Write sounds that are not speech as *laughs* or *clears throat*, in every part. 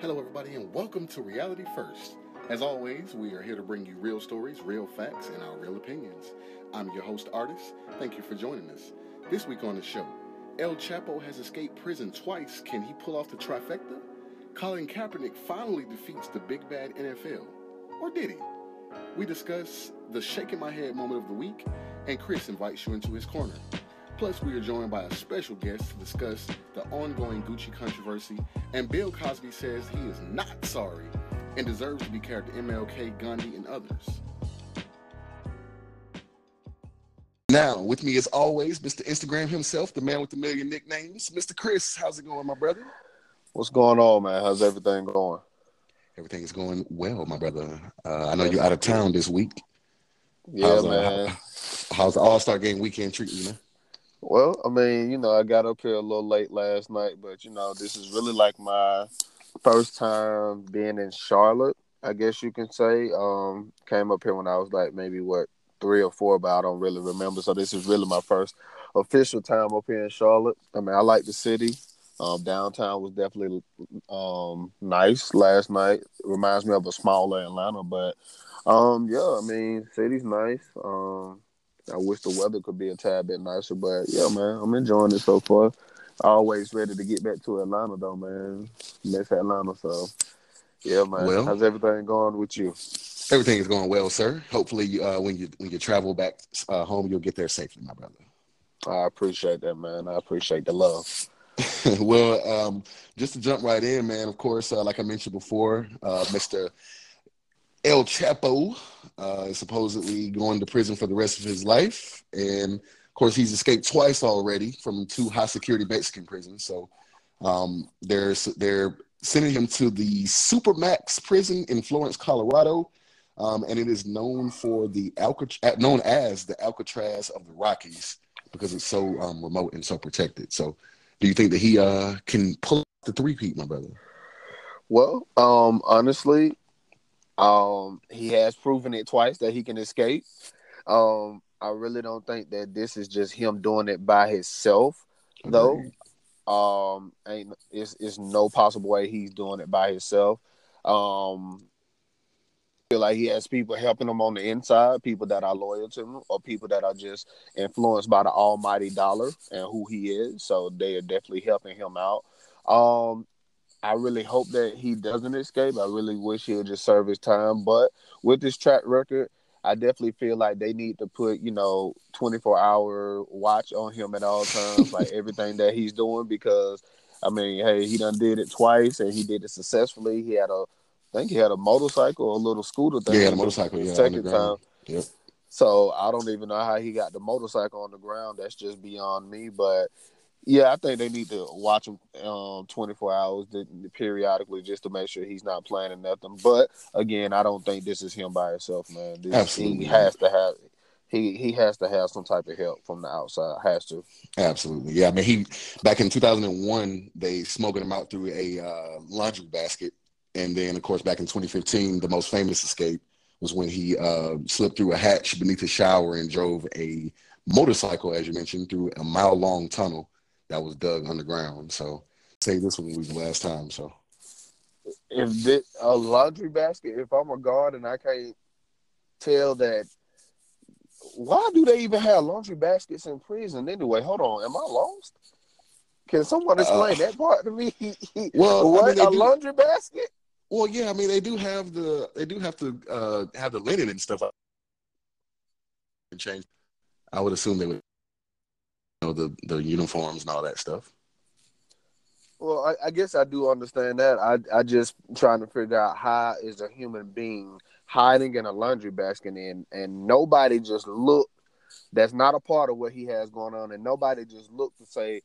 Hello, everybody, and welcome to Reality First. As always, we are here to bring you real stories, real facts, and our real opinions. I'm your host, Artist. Thank you for joining us. This week on the show, El Chapo has escaped prison twice. Can he pull off the trifecta? Colin Kaepernick finally defeats the big bad NFL. Or did he? We discuss the shaking my head moment of the week, and Chris invites you into his corner. Plus, we are joined by a special guest to discuss the ongoing Gucci controversy, and Bill Cosby says he is not sorry and deserves to be carried to MLK, Gandhi, and others. Now, with me as always, Mr. Instagram himself, the man with the million nicknames, Mr. Chris. How's it going, my brother? What's going on, man? How's everything going? Everything is going well, my brother. Uh, I know you're out of town this week. Yeah, how's, man. Uh, how's the All Star Game weekend treating you, man? Well, I mean, you know, I got up here a little late last night, but you know, this is really like my first time being in Charlotte. I guess you can say. Um, came up here when I was like maybe what three or four, but I don't really remember. So this is really my first official time up here in Charlotte. I mean, I like the city. Um, downtown was definitely um, nice last night. Reminds me of a smaller Atlanta, but um, yeah, I mean, city's nice. Um, I wish the weather could be a tad bit nicer, but yeah, man, I'm enjoying it so far. Always ready to get back to Atlanta, though, man. Miss Atlanta, so yeah, man. Well- How's everything going with you? Everything is going well, sir. Hopefully, uh, when you when you travel back uh, home, you'll get there safely, my brother. I appreciate that, man. I appreciate the love. *laughs* well, um, just to jump right in, man. Of course, uh, like I mentioned before, uh, Mr. El Chapo uh, is supposedly going to prison for the rest of his life, and of course, he's escaped twice already from two high security Mexican prisons. So um, they're they're sending him to the Supermax prison in Florence, Colorado, um, and it is known for the Alcatraz, known as the Alcatraz of the Rockies because it's so um, remote and so protected. So, do you think that he uh, can pull the three peat, my brother? Well, um, honestly, um, he has proven it twice that he can escape. Um, I really don't think that this is just him doing it by himself, though. Um, ain't it's it's no possible way he's doing it by himself. Um, feel like he has people helping him on the inside, people that are loyal to him, or people that are just influenced by the almighty dollar and who he is. So they are definitely helping him out. Um, I really hope that he doesn't escape. I really wish he'll just serve his time. But with this track record, I definitely feel like they need to put, you know, 24 hour watch on him at all times, like *laughs* everything that he's doing, because I mean, hey, he done did it twice and he did it successfully. He had a, I think he had a motorcycle a little scooter thing. Yeah, he had a motorcycle, yeah, second time. Yep. So I don't even know how he got the motorcycle on the ground. That's just beyond me. But yeah, I think they need to watch him um, 24 hours periodically just to make sure he's not planning nothing. But again, I don't think this is him by himself, man. This, Absolutely he has to have he he has to have some type of help from the outside. Has to. Absolutely. Yeah. I mean, he back in 2001, they smoking him out through a uh, laundry basket. And then, of course, back in 2015, the most famous escape was when he uh, slipped through a hatch beneath his shower and drove a motorcycle, as you mentioned, through a mile long tunnel that was dug underground. So, say this one was the last time. So, If this, a laundry basket, if I'm a guard and I can't tell that. Why do they even have laundry baskets in prison anyway? Hold on, am I lost? Can someone explain Uh, that part to me? *laughs* Well, I what mean, a do- laundry basket? well, yeah, I mean, they do have the, they do have to uh, have the linen and stuff. And change. I would assume they would, know, the, the uniforms and all that stuff. Well, I, I guess I do understand that. I I just trying to figure out how is a human being hiding in a laundry basket and and nobody just looked. That's not a part of what he has going on, and nobody just looked to say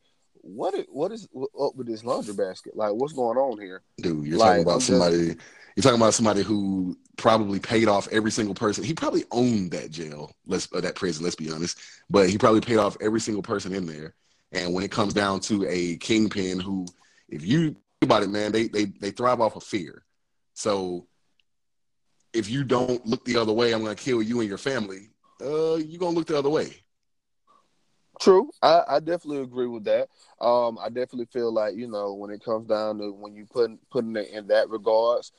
what is, what is up with this laundry basket? Like, what's going on here? Dude, you're Like, talking about I'm just- somebody. You're talking about somebody who probably paid off every single person. He probably owned that jail, let's uh, that prison. Let's be honest. But he probably paid off every single person in there. And when it comes down to a kingpin, who, if you think about it, man, they they they thrive off of fear. So if you don't look the other way, I'm to kill you and your family. Uh, you're gonna look the other way. True, I, I definitely agree with that. Um, I definitely feel like you know when it comes down to when you put putting it in that regards,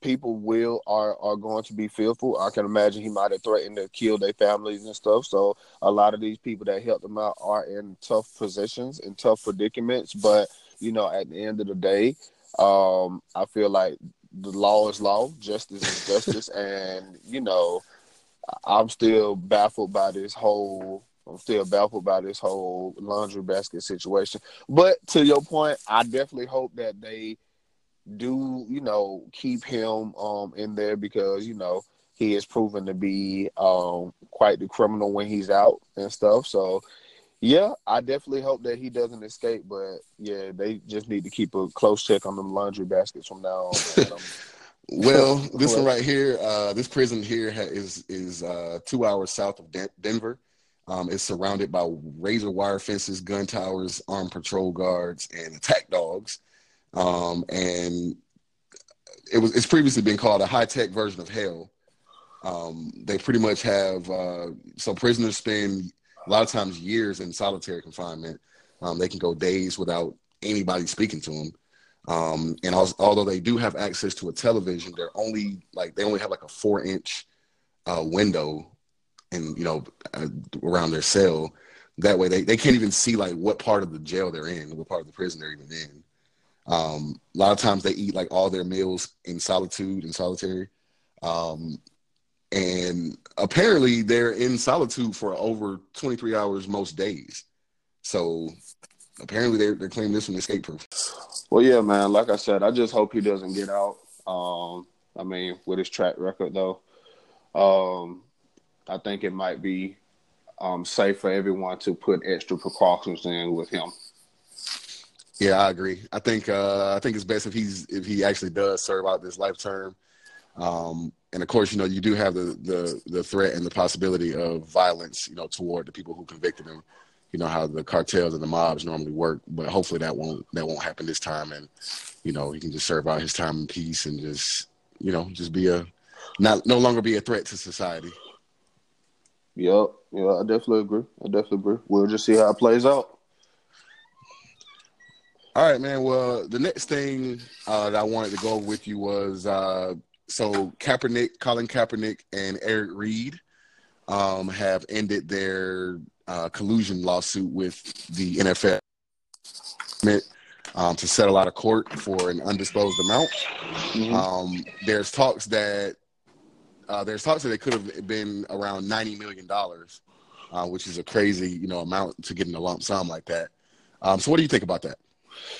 people will are are going to be fearful. I can imagine he might have threatened to kill their families and stuff. So a lot of these people that helped him out are in tough positions, in tough predicaments. But you know, at the end of the day, um, I feel like the law is law, justice is justice, *laughs* and you know, I'm still baffled by this whole. I'm still baffled by this whole laundry basket situation. But to your point, I definitely hope that they do you know keep him um in there because you know he has proven to be um quite the criminal when he's out and stuff. So yeah, I definitely hope that he doesn't escape. But yeah, they just need to keep a close check on the laundry baskets from now on. *laughs* well, *laughs* this one right here, uh, this prison here ha- is is uh, two hours south of De- Denver. Um, it's surrounded by razor wire fences, gun towers, armed patrol guards, and attack dogs. Um, and it was it's previously been called a high tech version of hell. Um, they pretty much have uh, so prisoners spend a lot of times years in solitary confinement. Um, they can go days without anybody speaking to them. Um, and also, although they do have access to a television, they're only like they only have like a four inch uh, window, and you know uh, around their cell. That way, they, they can't even see like what part of the jail they're in, what part of the prison they're even in. Um, a lot of times they eat like all their meals in solitude and solitary. Um, and apparently they're in solitude for over 23 hours most days. So apparently they're, they're claiming this one escape proof. Well, yeah, man. Like I said, I just hope he doesn't get out. Um, I mean, with his track record, though, um, I think it might be um, safe for everyone to put extra precautions in with him. Yeah, I agree. I think uh, I think it's best if he's if he actually does serve out this life term. Um, and of course, you know, you do have the, the the threat and the possibility of violence, you know, toward the people who convicted him. You know how the cartels and the mobs normally work, but hopefully that won't that won't happen this time, and you know he can just serve out his time in peace and just you know just be a not no longer be a threat to society. Yep, yeah, I definitely agree. I definitely agree. We'll just see how it plays out. All right, man. Well, the next thing uh, that I wanted to go with you was uh, so Kaepernick, Colin Kaepernick, and Eric Reid um, have ended their uh, collusion lawsuit with the NFL um, to settle out of court for an undisclosed amount. Mm-hmm. Um, there's talks that uh, there's talks that it could have been around ninety million dollars, uh, which is a crazy you know amount to get in a lump sum like that. Um, so, what do you think about that?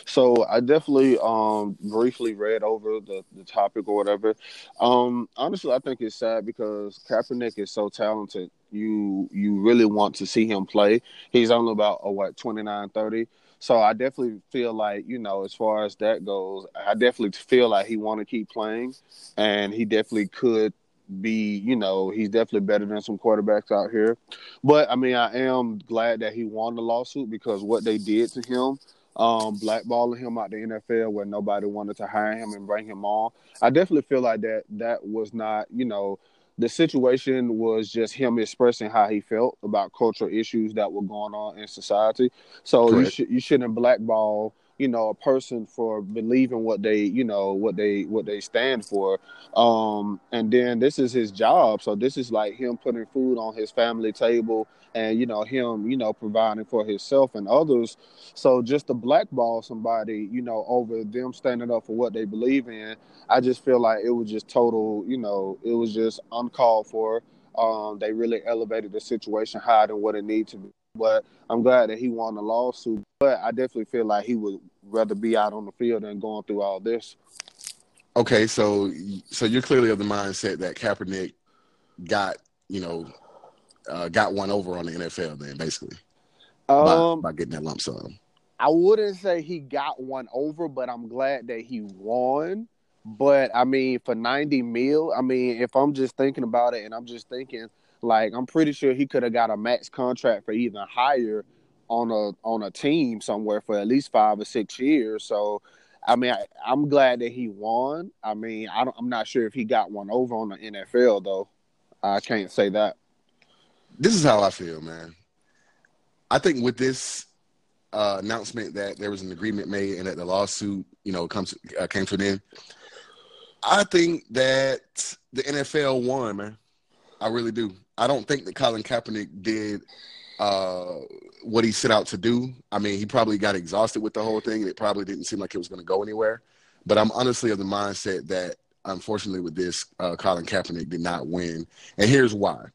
So I definitely um briefly read over the, the topic or whatever. Um honestly I think it's sad because Kaepernick is so talented. You you really want to see him play. He's only about oh, what 29 30. So I definitely feel like, you know, as far as that goes, I definitely feel like he want to keep playing and he definitely could be, you know, he's definitely better than some quarterbacks out here. But I mean, I am glad that he won the lawsuit because what they did to him um, blackballing him out the NFL where nobody wanted to hire him and bring him on. I definitely feel like that that was not, you know, the situation was just him expressing how he felt about cultural issues that were going on in society. So Correct. you should you shouldn't blackball you know a person for believing what they you know what they what they stand for. Um and then this is his job. So this is like him putting food on his family table and you know him you know providing for himself and others. So just to blackball somebody you know over them standing up for what they believe in i just feel like it was just total you know it was just uncalled for. Um they really elevated the situation higher than what it needed to be but I'm glad that he won the lawsuit. But I definitely feel like he would rather be out on the field than going through all this. Okay, so so you're clearly of the mindset that Kaepernick got you know uh, got one over on the NFL then basically um, by, by getting that lump sum. I wouldn't say he got one over, but I'm glad that he won. But I mean, for 90 mil, I mean, if I'm just thinking about it and I'm just thinking like I'm pretty sure he could have got a max contract for even higher on a on a team somewhere for at least five or six years. So, I mean, I, am glad that he won. I mean, I am not sure if he got one over on the NFL though. I can't say that. This is how I feel, man. I think with this uh, announcement that there was an agreement made and that the lawsuit, you know, comes uh, came to an end, I think that the NFL won, man. I really do. I don't think that Colin Kaepernick did uh, what he set out to do. I mean, he probably got exhausted with the whole thing, and it probably didn't seem like it was going to go anywhere. But I'm honestly of the mindset that, unfortunately, with this, uh, Colin Kaepernick did not win, and here's why.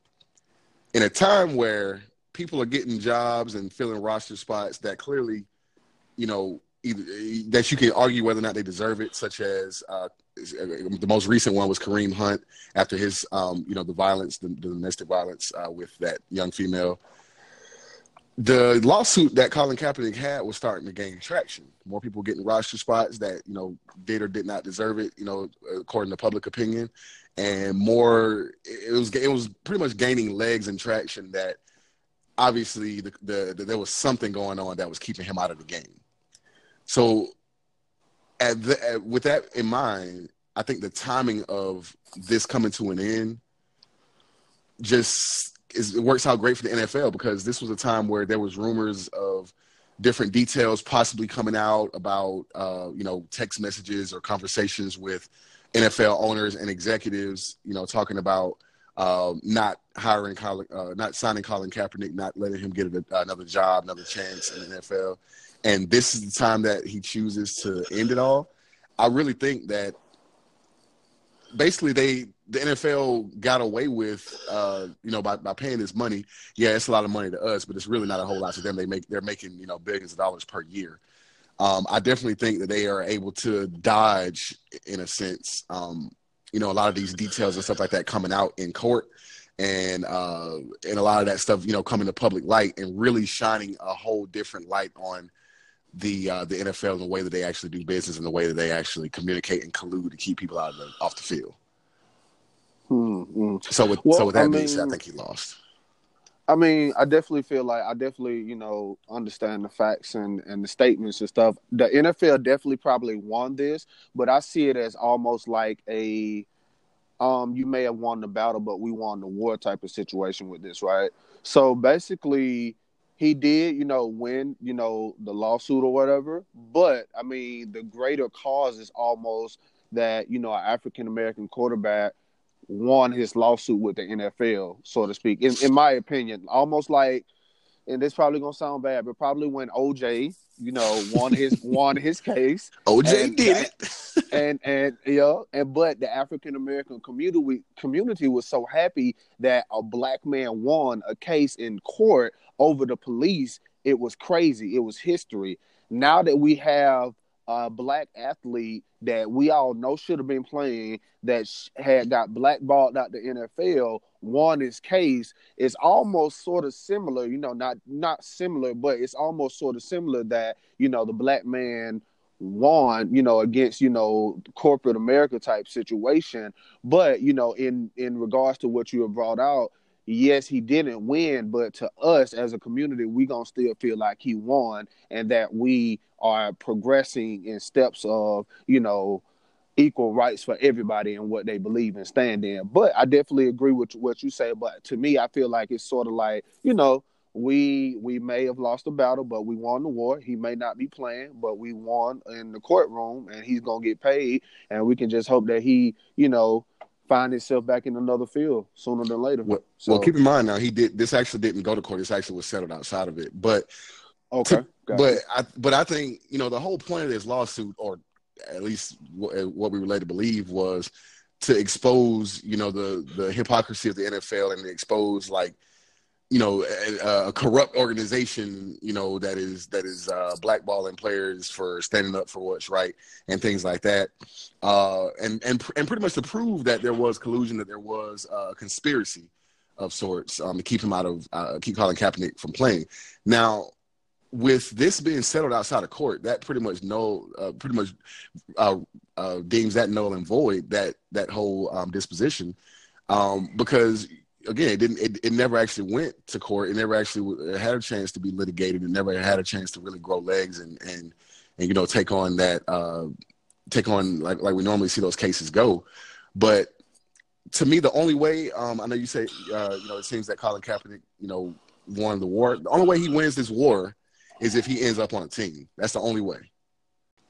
In a time where people are getting jobs and filling roster spots that clearly, you know, either, that you can argue whether or not they deserve it, such as uh, the most recent one was Kareem Hunt after his, um, you know, the violence, the, the domestic violence uh, with that young female the lawsuit that Colin Kaepernick had was starting to gain traction. More people getting roster spots that you know did or did not deserve it. You know, according to public opinion, and more it was it was pretty much gaining legs and traction that obviously the, the, the there was something going on that was keeping him out of the game. So, at, the, at with that in mind, I think the timing of this coming to an end just is, it works out great for the NFL because this was a time where there was rumors of different details possibly coming out about uh, you know text messages or conversations with NFL owners and executives, you know, talking about uh, not hiring Colin, uh, not signing Colin Kaepernick, not letting him get a, another job, another chance in the NFL. And this is the time that he chooses to end it all. I really think that basically they the NFL got away with, uh, you know, by, by paying this money. Yeah, it's a lot of money to us, but it's really not a whole lot to them. They make they're making you know billions of dollars per year. Um, I definitely think that they are able to dodge, in a sense, um, you know, a lot of these details and stuff like that coming out in court, and uh, and a lot of that stuff, you know, coming to public light and really shining a whole different light on the uh, the NFL and the way that they actually do business and the way that they actually communicate and collude to keep people out of the, off the field. Mm-hmm. So with well, so with that I being said, I think he lost. I mean, I definitely feel like I definitely, you know, understand the facts and, and the statements and stuff. The NFL definitely probably won this, but I see it as almost like a um you may have won the battle, but we won the war type of situation with this, right? So basically he did, you know, win, you know, the lawsuit or whatever. But I mean, the greater cause is almost that, you know, an African American quarterback won his lawsuit with the NFL, so to speak. In, in my opinion, almost like, and this probably gonna sound bad, but probably when OJ, you know, won his *laughs* won his case. OJ did it, *laughs* and and yeah, and but the African American community community was so happy that a black man won a case in court over the police. It was crazy. It was history. Now that we have a black athlete that we all know should have been playing that had got blackballed out the NFL won his case it's almost sort of similar you know not not similar but it's almost sort of similar that you know the black man won you know against you know corporate america type situation. But you know in in regards to what you have brought out yes, he didn't win, but to us as a community, we gonna still feel like he won, and that we are progressing in steps of you know equal rights for everybody and what they believe and stand in. But I definitely agree with what you say. But to me, I feel like it's sort of like you know we we may have lost the battle, but we won the war. He may not be playing, but we won in the courtroom, and he's gonna get paid. And we can just hope that he, you know, find himself back in another field sooner than later. Well, so, well, keep in mind now he did this actually didn't go to court. This actually was settled outside of it. But okay, to, but I but I think you know the whole point of this lawsuit, or at least what we were led to believe, was to expose you know the the hypocrisy of the NFL and to expose like you know a, a, corrupt organization you know that is that is uh, blackballing players for standing up for what's right and things like that. Uh, and and and pretty much to prove that there was collusion that there was a conspiracy of sorts um, to keep him out of uh, keep Colin Kaepernick from playing. Now with this being settled outside of court that pretty much no uh, pretty much uh, uh, deems that null and void that that whole um, disposition. Um, because again, it didn't. It, it never actually went to court. It never actually had a chance to be litigated. It never had a chance to really grow legs and and and you know take on that uh, take on like like we normally see those cases go. But to me, the only way um, I know you say uh, you know it seems that Colin Kaepernick you know won the war. The only way he wins this war is if he ends up on a team. That's the only way.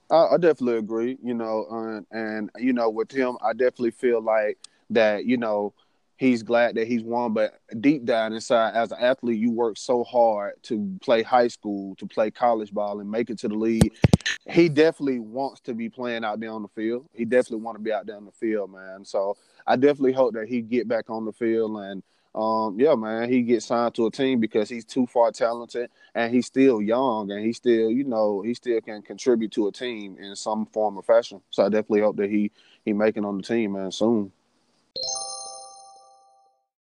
I, I definitely agree. You know, and, and you know, with him, I definitely feel like that. You know, he's glad that he's won, but deep down inside, as an athlete, you work so hard to play high school, to play college ball, and make it to the league. He definitely wants to be playing out there on the field. He definitely want to be out there on the field, man. So I definitely hope that he get back on the field and um, yeah, man, he gets signed to a team because he's too far talented and he's still young and he still, you know, he still can contribute to a team in some form or fashion. So I definitely hope that he he making on the team, man, soon.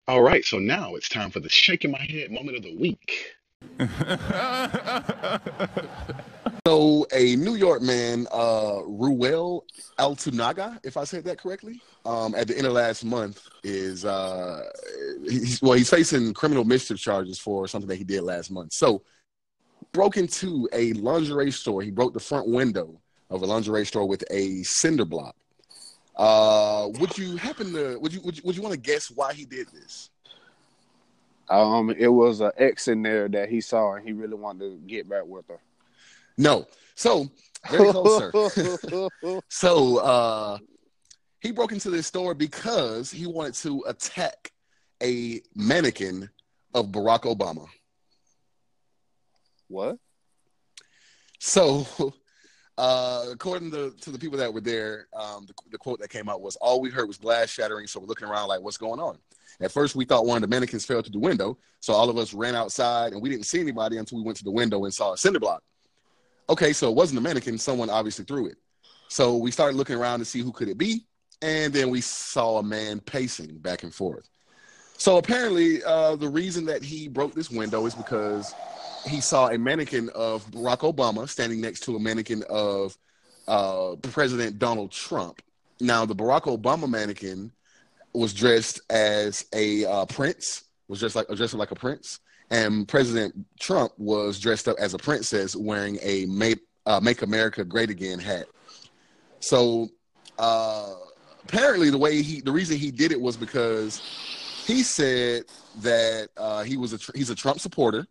All right, so now it's time for the shaking my head moment of the week. *laughs* so a New York man, uh, Ruel Altanaga, if I said that correctly, um, at the end of last month is uh, he's, well, he's facing criminal mischief charges for something that he did last month. So broke into a lingerie store. He broke the front window of a lingerie store with a cinder block. Uh, would you happen to would you would you, would you want to guess why he did this? Um, it was an ex in there that he saw, and he really wanted to get back with her. No, so very close, sir. *laughs* so uh, he broke into this store because he wanted to attack a mannequin of Barack Obama. What? So, uh, according to, to the people that were there, um, the, the quote that came out was, "All we heard was glass shattering, so we're looking around like, what's going on?" At first, we thought one of the mannequins fell through the window, so all of us ran outside, and we didn't see anybody until we went to the window and saw a cinder block. Okay, so it wasn't a mannequin; someone obviously threw it. So we started looking around to see who could it be, and then we saw a man pacing back and forth. So apparently, uh, the reason that he broke this window is because he saw a mannequin of Barack Obama standing next to a mannequin of uh, President Donald Trump. Now, the Barack Obama mannequin was dressed as a uh, prince, was dressed like dressed like a prince, and President Trump was dressed up as a princess, wearing a "Make, uh, Make America Great Again" hat. So, uh, apparently, the way he, the reason he did it was because he said that uh, he was a he's a Trump supporter,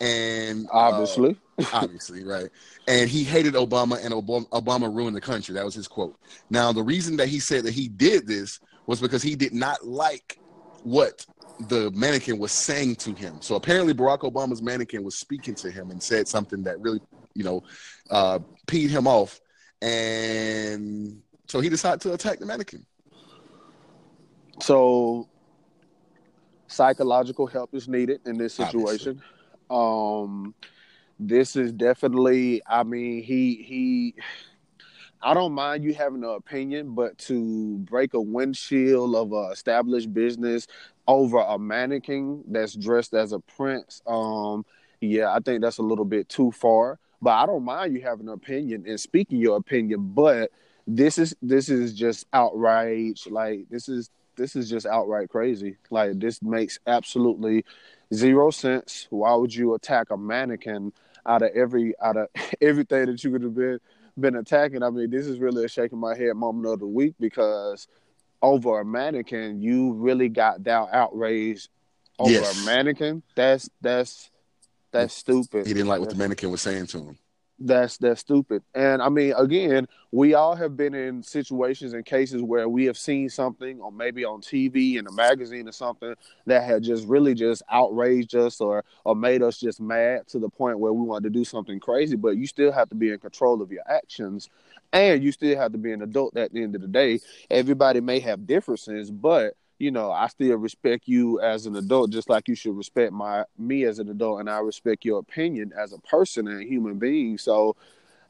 and uh, obviously, uh, *laughs* obviously, right, and he hated Obama, and Obama, Obama ruined the country. That was his quote. Now, the reason that he said that he did this was because he did not like what the mannequin was saying to him. So apparently, Barack Obama's mannequin was speaking to him and said something that really, you know, uh, peed him off, and so he decided to attack the mannequin. So psychological help is needed in this situation. Um, this is definitely. I mean, he he. I don't mind you having an opinion, but to break a windshield of a established business over a mannequin that's dressed as a prince, um, yeah, I think that's a little bit too far. But I don't mind you having an opinion and speaking your opinion, but this is this is just outrage. Like this is this is just outright crazy. Like this makes absolutely zero sense. Why would you attack a mannequin out of every out of *laughs* everything that you could have been been attacking? I mean, this is really a shaking my head moment of the week because over a mannequin, you really got that outraged over yes. a mannequin. That's that's that's stupid. He didn't like what the mannequin was saying to him that's that's stupid. And I mean, again, we all have been in situations and cases where we have seen something, or maybe on TV in a magazine or something, that had just really just outraged us or or made us just mad to the point where we wanted to do something crazy. But you still have to be in control of your actions, and you still have to be an adult at the end of the day. Everybody may have differences, but you know, I still respect you as an adult, just like you should respect my me as an adult, and I respect your opinion as a person and a human being. So,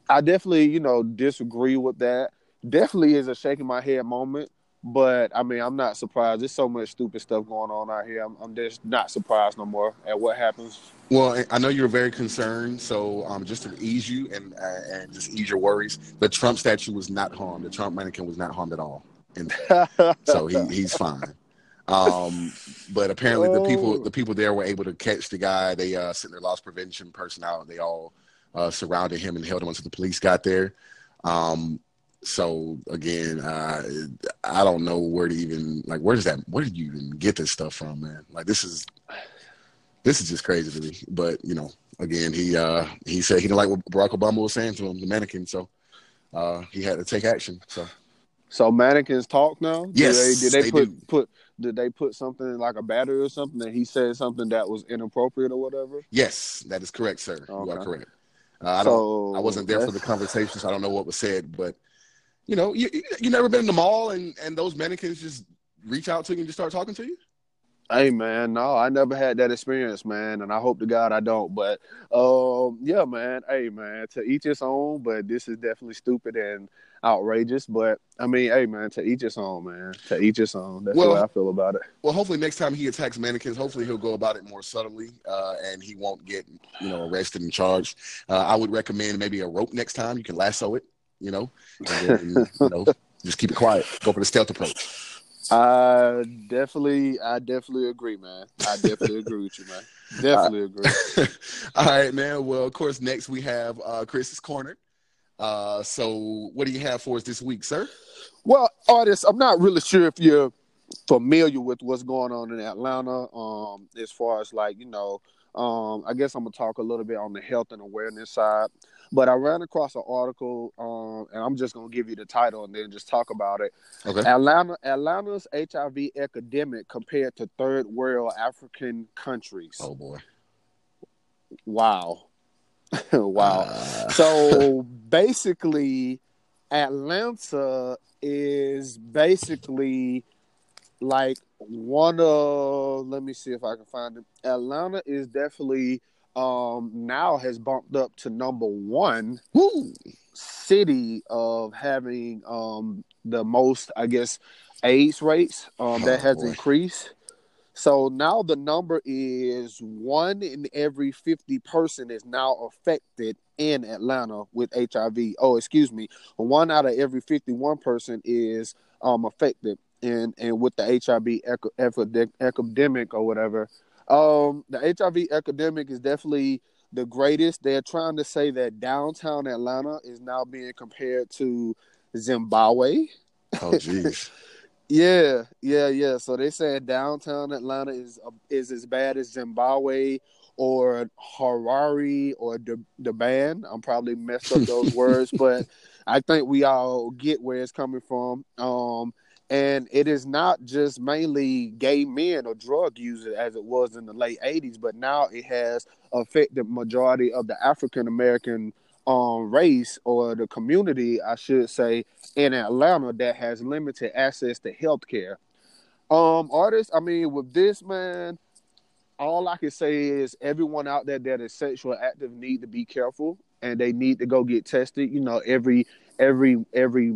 I definitely, you know, disagree with that. Definitely is a shaking my head moment, but I mean, I'm not surprised. There's so much stupid stuff going on out here. I'm, I'm just not surprised no more at what happens. Well, I know you're very concerned, so um, just to ease you and uh, and just ease your worries, the Trump statue was not harmed. The Trump mannequin was not harmed at all and so he he's fine. Um, but apparently the people oh. the people there were able to catch the guy. They uh, sent their loss prevention personnel. And they all uh, surrounded him and held him until the police got there. Um, so again, uh, I don't know where to even like. Where does that? Where did you even get this stuff from, man? Like this is this is just crazy to me. But you know, again, he uh, he said he didn't like what Barack Obama was saying to him, the mannequin. So uh, he had to take action. So. So mannequins talk now. Yes, Did they, did they, they put do. put? Did they put something like a battery or something that he said something that was inappropriate or whatever? Yes, that is correct, sir. You are correct. Uh, I don't. I wasn't there for the conversation, so I don't know what was said. But you know, you you you never been in the mall and and those mannequins just reach out to you and just start talking to you. Hey man, no, I never had that experience, man, and I hope to God I don't. But um, yeah, man, hey man, to each his own. But this is definitely stupid and outrageous. But I mean, hey man, to each his own, man. To each his own. That's Well- the way I feel about it. Well, hopefully next time he attacks mannequins, hopefully he'll go about it more subtly, uh, and he won't get you know arrested and charged. Uh, I would recommend maybe a rope next time. You can lasso it, you know, and then, you know, *laughs* just keep it quiet. Go for the stealth approach. I definitely, I definitely agree, man. I definitely agree with you, man. *laughs* Definitely agree. *laughs* All right, man. Well, of course, next we have uh, Chris's corner. Uh, so, what do you have for us this week, sir? Well, artists, I'm not really sure if you're familiar with what's going on in Atlanta. Um, as far as like you know, um, I guess I'm gonna talk a little bit on the health and awareness side. But I ran across an article, um, and I'm just gonna give you the title and then just talk about it. Okay. Atlanta, Atlanta's HIV epidemic compared to third world African countries. Oh boy. Wow, *laughs* wow. Uh, So basically, Atlanta is basically like one of. Let me see if I can find it. Atlanta is definitely um now has bumped up to number one woo. city of having um the most, I guess, AIDS rates. Um, that Oh, has boy. increased. So now the number is one in every 50 person is now affected in Atlanta with HIV. Oh, excuse me. One out of every 51 person is um affected and and with the HIV epidemic or whatever. Um the HIV epidemic is definitely the greatest. They're trying to say that downtown Atlanta is now being compared to Zimbabwe. Oh jeez. *laughs* Yeah, yeah, yeah. So they saying downtown Atlanta is uh, is as bad as Zimbabwe or Harare or the the band. I'm probably messed up those *laughs* words, but I think we all get where it's coming from. Um, and it is not just mainly gay men or drug users as it was in the late '80s, but now it has affected majority of the African American um race or the community, I should say, in Atlanta that has limited access to health care. Um, artists, I mean, with this man, all I can say is everyone out there that is sexual active need to be careful and they need to go get tested. You know, every every every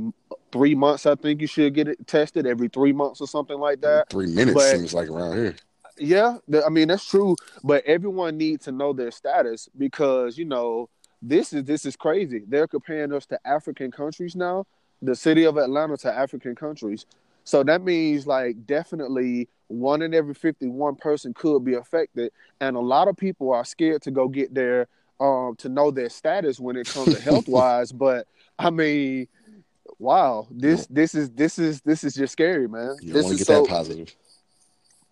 three months, I think you should get it tested every three months or something like that. Three minutes but- seems like around here. Yeah, I mean that's true, but everyone needs to know their status because you know this is this is crazy. They're comparing us to African countries now, the city of Atlanta to African countries. So that means like definitely one in every fifty-one person could be affected, and a lot of people are scared to go get their um to know their status when it comes to *laughs* health wise. But I mean, wow, this this is this is this is just scary, man. You don't this want to is get so that positive.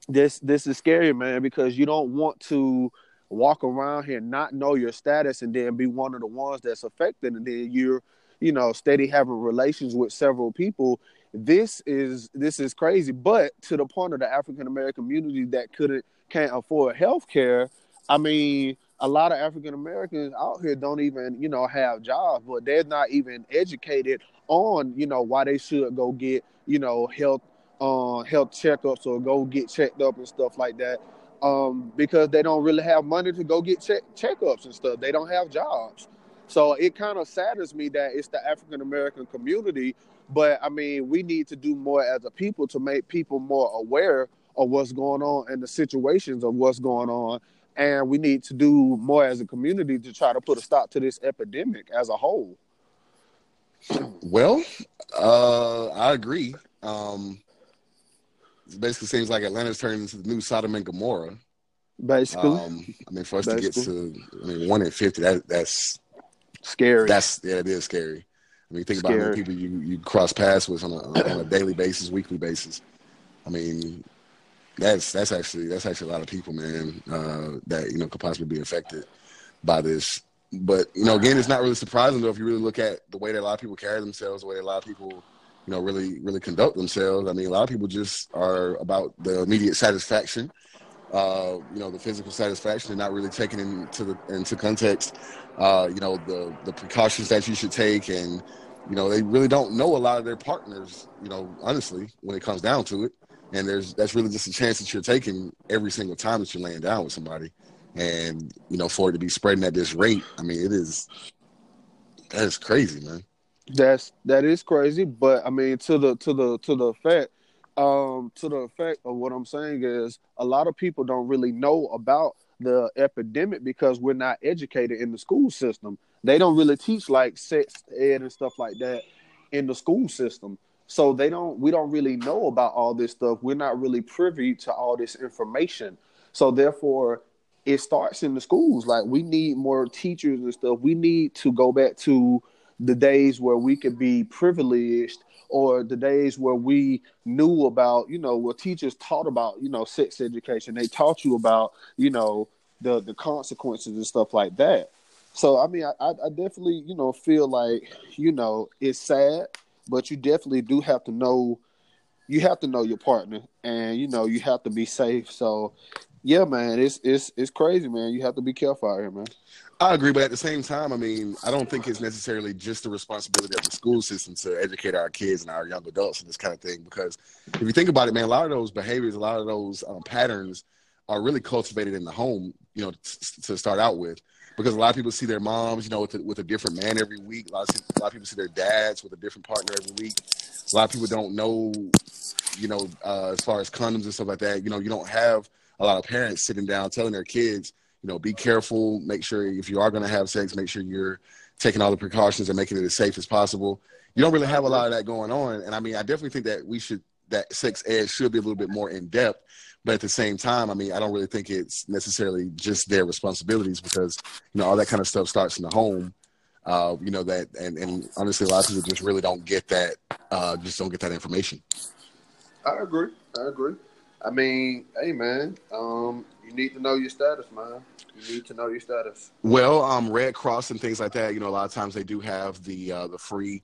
this this is scary, man, because you don't want to walk around here not know your status and then be one of the ones that's affected and then you're, you know, steady having relations with several people. This is this is crazy. But to the point of the African American community that couldn't can't afford health care, I mean, a lot of African Americans out here don't even, you know, have jobs, but they're not even educated on, you know, why they should go get, you know, health uh, health checkups or go get checked up and stuff like that um, because they don't really have money to go get check- checkups and stuff. They don't have jobs. So it kind of saddens me that it's the African American community. But I mean, we need to do more as a people to make people more aware of what's going on and the situations of what's going on. And we need to do more as a community to try to put a stop to this epidemic as a whole. Well, uh, I agree. Um, basically seems like Atlanta's turning into the new Sodom and Gomorrah. Basically, Um, I mean, for us to get to, I mean, one in fifty, that that's scary. that's yeah, it is scary. I mean, think about how many people you, you cross paths with on a on a *clears throat* daily basis, weekly basis. I mean, that's that's actually that's actually a lot of people, man, uh, that you know could possibly be affected by this. But you know, again, it's not really surprising though if you really look at the way that a lot of people carry themselves, the way that a lot of people, you know, really really conduct themselves. I mean, a lot of people just are about the immediate satisfaction, uh, you know, the physical satisfaction, and not really taking into the into context, uh, you know, the the precautions that you should take, and you know, they really don't know a lot of their partners, you know, honestly, when it comes down to it. And there's that's really just a chance that you're taking every single time that you're laying down with somebody and you know for it to be spreading at this rate i mean it is that is crazy man that's that is crazy but i mean to the to the to the effect um to the effect of what i'm saying is a lot of people don't really know about the epidemic because we're not educated in the school system they don't really teach like sex ed and stuff like that in the school system so they don't we don't really know about all this stuff we're not really privy to all this information so therefore it starts in the schools. Like we need more teachers and stuff. We need to go back to the days where we could be privileged or the days where we knew about, you know, where teachers taught about, you know, sex education. They taught you about, you know, the the consequences and stuff like that. So I mean, I, I definitely, you know, feel like, you know, it's sad, but you definitely do have to know you have to know your partner and you know you have to be safe so yeah, man, it's it's it's crazy, man. You have to be careful out here, man. I agree, but at the same time, I mean, I don't think it's necessarily just the responsibility of the school system to educate our kids and our young adults and this kind of thing. Because if you think about it, man, a lot of those behaviors, a lot of those um, patterns are really cultivated in the home. You know, t- to start out with, because a lot of people see their moms, you know, with a, with a different man every week. A lot, of, a lot of people see their dads with a different partner every week. A lot of people don't know, you know, uh, as far as condoms and stuff like that. You know, you don't have a lot of parents sitting down telling their kids, you know, be careful. Make sure if you are going to have sex, make sure you're taking all the precautions and making it as safe as possible. You don't really have a lot of that going on, and I mean, I definitely think that we should that sex ed should be a little bit more in depth. But at the same time, I mean, I don't really think it's necessarily just their responsibilities because you know all that kind of stuff starts in the home. Uh, you know that, and and honestly, a lot of people just really don't get that, uh, just don't get that information. I agree. I agree. I mean, hey man, um, you need to know your status, man. You need to know your status. Well, um, Red Cross and things like that. You know, a lot of times they do have the uh, the free.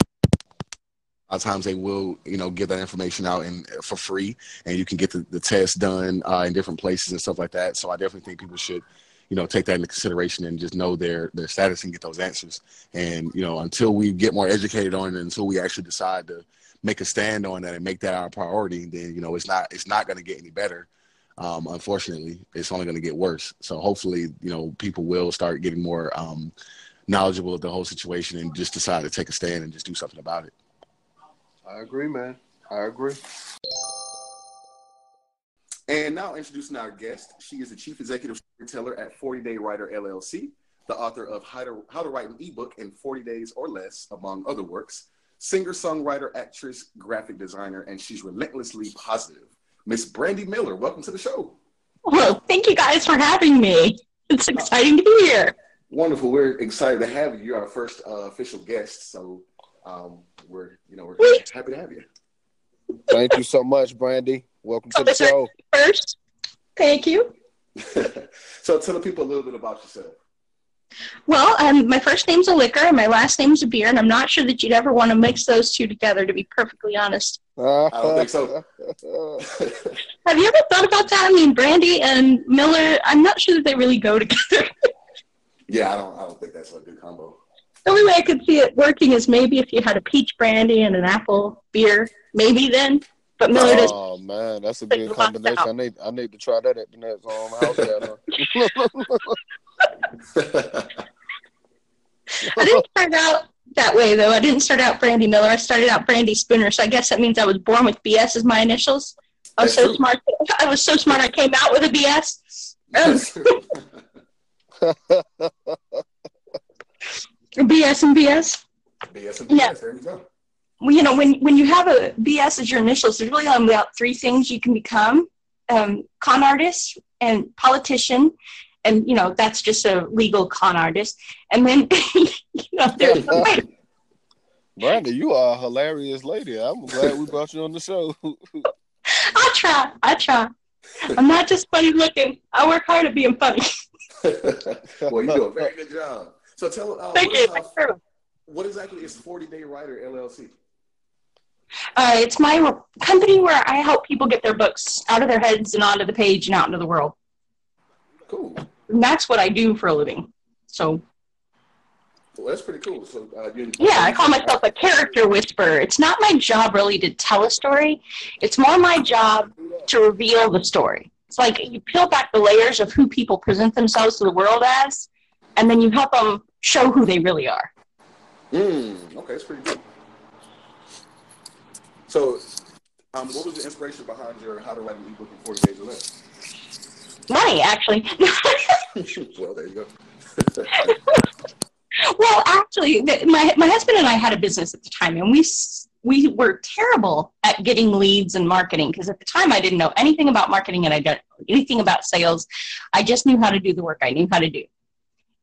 A lot of times they will, you know, give that information out and for free, and you can get the, the test done uh, in different places and stuff like that. So I definitely think people should, you know, take that into consideration and just know their their status and get those answers. And you know, until we get more educated on it, until we actually decide to make a stand on that and make that our priority, then you know it's not it's not going to get any better. Um, unfortunately, it's only going to get worse. So hopefully, you know, people will start getting more um, knowledgeable of the whole situation and just decide to take a stand and just do something about it. I agree, man. I agree. And now introducing our guest. She is the chief executive storyteller at 40 Day Writer LLC, the author of How to, How to Write an Ebook in 40 Days or Less, among other works singer, songwriter, actress, graphic designer, and she's relentlessly positive. Miss Brandy Miller, welcome to the show. Well, thank you guys for having me. It's exciting to be here. Wonderful. We're excited to have you. You're our first uh, official guest, so um, we're you know we're Wait. happy to have you. Thank you so much, Brandy. Welcome to the show. First, thank you. *laughs* so tell the people a little bit about yourself. Well, um, my first name's a liquor and my last name's a beer, and I'm not sure that you'd ever want to mix those two together, to be perfectly honest. *laughs* I don't think so. *laughs* Have you ever thought about that? I mean, brandy and Miller, I'm not sure that they really go *laughs* together. yeah, I don't. I don't think that's a good combo. The only way I could see it working is maybe if you had a peach brandy and an apple beer, maybe then. But Miller does. Oh man, that's a good combination. I need I need to try that at the next um, house. I didn't start out that way though. I didn't start out Brandy Miller. I started out Brandy Spooner. So I guess that means I was born with BS as my initials. I was That's so true. smart. I was so smart. I came out with a BS. *laughs* BS and BS. BS and BS. Yeah. There you go. Well, you know, when when you have a BS as your initials, there's really only about three things you can become: um, con artist and politician and you know that's just a legal con artist. And then *laughs* you know there's a way. Brandy, you are a hilarious lady. I'm glad we brought you on the show. *laughs* I try. I try. I'm not just funny looking. I work hard at being funny. *laughs* well, you do a very good job. So tell uh, Thank what, you. is, uh, what exactly is 40 Day Writer LLC? Uh, it's my company where I help people get their books out of their heads and onto the page and out into the world. Cool. And that's what I do for a living. So Well, that's pretty cool. So uh, you, yeah, I call myself a character whisperer. It's not my job really to tell a story. It's more my job to reveal the story. It's like you peel back the layers of who people present themselves to the world as, and then you help them show who they really are. Mm, okay, that's pretty good. So, um, what was the inspiration behind your How to Write an Ebook in 40 Days or Less? Money, actually. *laughs* well, there you go. *laughs* well, actually, my my husband and I had a business at the time, and we we were terrible at getting leads and marketing because at the time I didn't know anything about marketing and I didn't know anything about sales. I just knew how to do the work I knew how to do.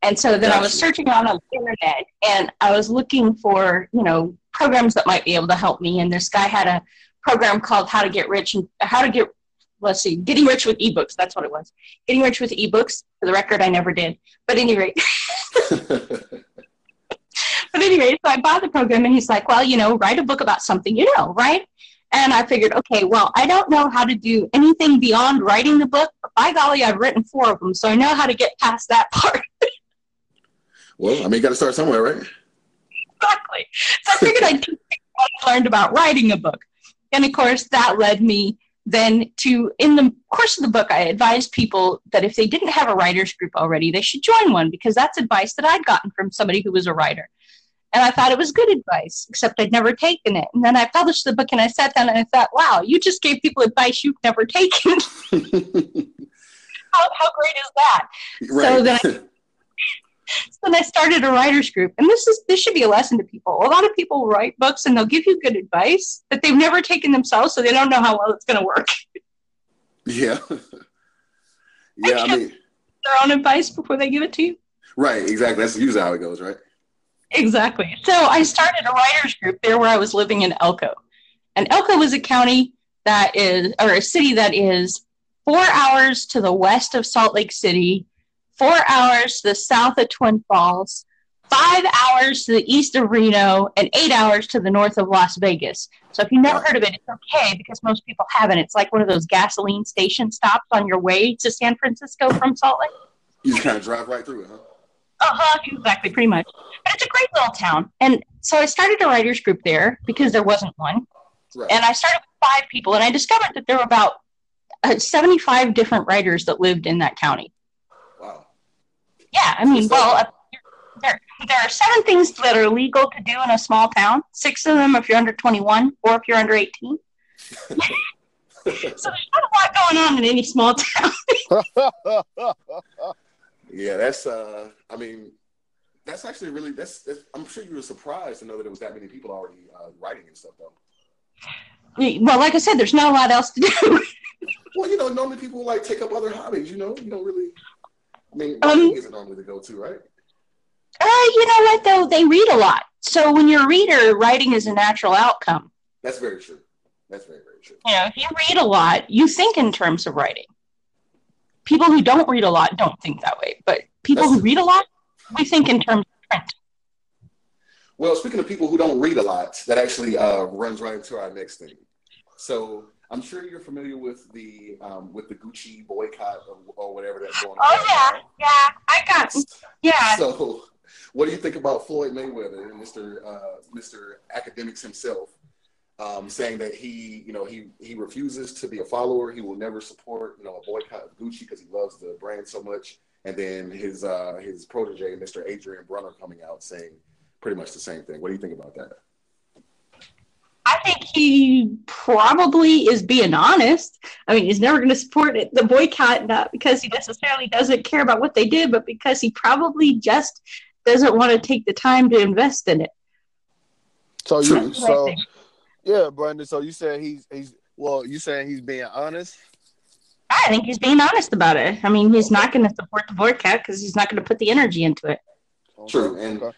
And so then I was searching on the internet and I was looking for, you know, programs that might be able to help me. And this guy had a program called How to Get Rich and How to Get, let's see, Getting Rich with eBooks. That's what it was. Getting Rich with eBooks. For the record, I never did. But at any rate, *laughs* but anyway, so I bought the program and he's like, well, you know, write a book about something you know, right? And I figured, okay, well, I don't know how to do anything beyond writing the book, but by golly, I've written four of them, so I know how to get past that part. *laughs* well, I mean, you got to start somewhere, right? exactly. So I figured I'd *laughs* teach what I learned about writing a book. And of course, that led me then to, in the course of the book, I advised people that if they didn't have a writer's group already, they should join one because that's advice that I'd gotten from somebody who was a writer. And I thought it was good advice, except I'd never taken it. And then I published the book and I sat down and I thought, wow, you just gave people advice you've never taken. *laughs* how, how great is that? right. then *laughs* So then I started a writers group, and this is this should be a lesson to people. A lot of people write books and they'll give you good advice that they've never taken themselves, so they don't know how well it's going to work. yeah. *laughs* yeah, I mean, Their own advice before they give it to you. right, exactly. That's usually how it goes, right? Exactly. So I started a writers group there where I was living in Elko, and Elko was a county that is, or a city that is four hours to the west of Salt Lake City, four hours to the south of Twin Falls, five hours to the east of Reno, and eight hours to the north of Las Vegas. So if you've never heard of it, it's okay because most people haven't. It's like one of those gasoline station stops on your way to San Francisco from Salt Lake. You just kind of drive right through it, huh? Uh-huh, exactly, pretty much. But it's a great little town. And so I started a writers group there because there wasn't one. Right. And I started with five people, and I discovered that there were about uh, 75 different writers that lived in that county. Yeah, I mean, well, there, there are seven things that are legal to do in a small town. Six of them if you're under 21, or if you're under 18. so there's not a lot going on in any small town. *laughs* Yeah, that's. uh I mean, that's actually really. That's, that's. I'm sure you were surprised to know that it was that many people already uh, writing and stuff, though. well, like I said, there's not a lot else to do. Well, you know, normally people like take up other hobbies. You know, you don't really. I mean, Um, isn't normally the go-to, right? Uh, you know what though? They read a lot. So when you're a reader, writing is a natural outcome. That's very true. That's very very true. You know, if you read a lot, you think in terms of writing. People who don't read a lot don't think that way, but people That's- who read a lot, we think in terms of print. Well, speaking of people who don't read a lot, that actually uh, runs right into our next thing. So I'm sure you're familiar with the um, with the Gucci boycott or, or whatever that's going on. Oh yeah, now. yeah, I got *laughs* yeah. So, what do you think about Floyd Mayweather and Mr. Uh, Mr. Academics himself um, saying that he, you know, he he refuses to be a follower. He will never support, you know, a boycott of Gucci because he loves the brand so much. And then his uh, his protege, Mr. Adrien Broner, coming out saying pretty much the same thing. What do you think about that? I think he probably is being honest. I mean, he's never going to support it, the boycott, not because he necessarily doesn't care about what they did, but because he probably just doesn't want to take the time to invest in it. So you That's what I so yeah, Brandon. So you said he's he's well, you saying he's being honest? I think he's being honest about it. I mean, he's not going to support the boycott because he's not going to put the energy into it. True, and- Okay.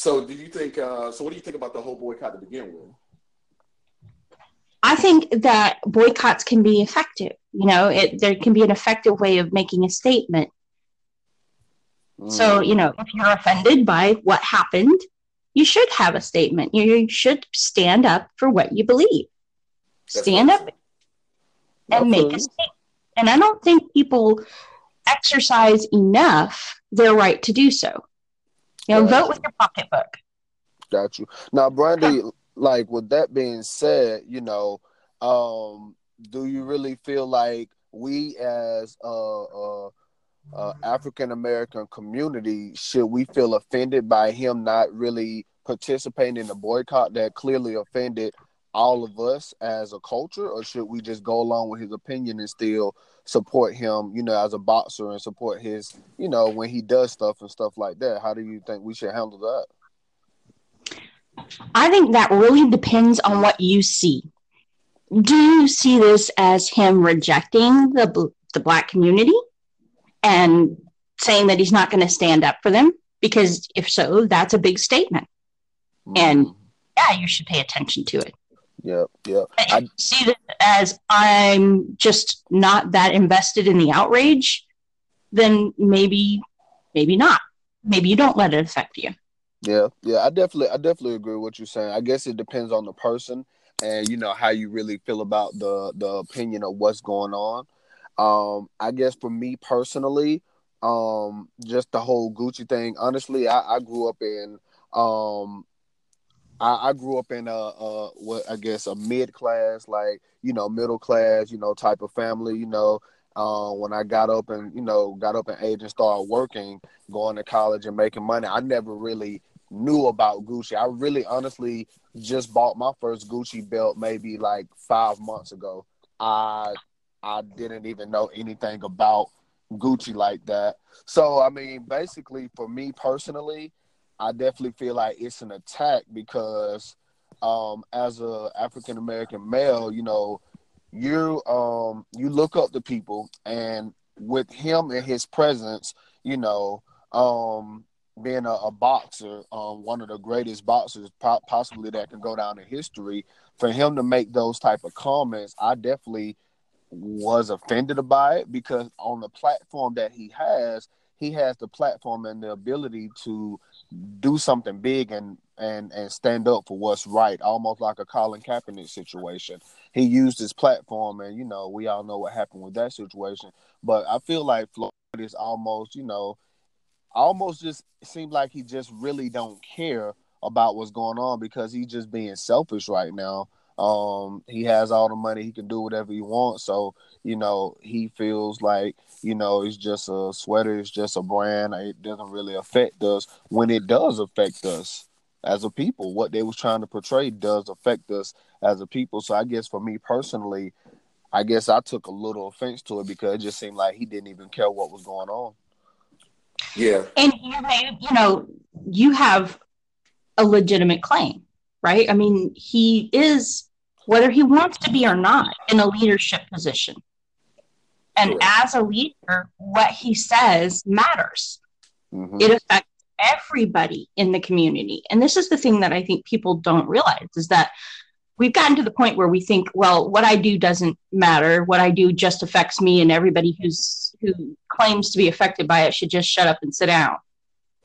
So, do you think? Uh, so, what do you think about the whole boycott to begin with? I think that boycotts can be effective. You know, it there can be an effective way of making a statement. So, Mm. you know, if you're offended by what happened, you should have a statement. You, you should stand up for what you believe. That's stand up and I make a statement. And I don't think people exercise enough their right to do so. You know, Right. vote with your pocketbook. Got you. Now, Brandy, like with that being said, you know, um, do you really feel like we as uh, uh, uh, African American community should we feel offended by him not really participating in the boycott that clearly offended all of us as a culture, or should we just go along with his opinion and still support him, you know, as a boxer and support his, you know, when he does stuff and stuff like that? How do you think we should handle that? I think that really depends on what you see. Do you see this as him rejecting the the black community and saying that he's not going to stand up for them? Because if so, that's a big statement. And- Mhm. Yeah, you should pay attention to it. Yep, yep. But I- see this as I'm just not that invested in the outrage, then maybe, maybe not. Maybe you don't let it affect you. Yeah, yeah, I definitely, I definitely agree with what you're saying. I guess it depends on the person and you know how you really feel about the the opinion of what's going on. Um, I guess for me personally, um, just the whole Gucci thing. Honestly, I, I grew up in, um, I, I grew up in a, a what I guess a mid class, like you know, middle class, you know, type of family. You know, uh, when I got up and you know got up in age and started working, going to college and making money, I never really knew about Gucci. I really honestly just bought my first Gucci belt maybe like five months ago. I I didn't even know anything about Gucci like that. So I mean, basically for me personally, I definitely feel like it's an attack because um as a African American male, you know, you um you look up to people and with him and his presence, you know, um being a, a boxer, um, one of the greatest boxers po- possibly that can go down in history, for him to make those type of comments, I definitely was offended by it because on the platform that he has, he has the platform and the ability to do something big and and and stand up for what's right, almost like a Colin Kaepernick situation. He used his platform, and you know we all know what happened with that situation. But I feel like Floyd is almost, you know, almost just seemed like he just really don't care about what's going on because he's just being selfish right now. Um, he has all the money, he can do whatever he wants. So, you know, he feels like, you know, it's just a sweater, it's just a brand. It doesn't really affect us when it does affect us as a people. What they was trying to portray does affect us as a people. So I guess for me personally, I guess I took a little offense to it because it just seemed like he didn't even care what was going on. Yeah, And you know, you have a legitimate claim, right? I mean, he is, whether he wants to be or not, in a leadership position. And as a leader, what he says matters. Mhm. It affects everybody in the community. And this is the thing that I think people don't realize is that we've gotten to the point where we think, well, what I do doesn't matter. What I do just affects me, and everybody who's who claims to be affected by it should just shut up and sit down.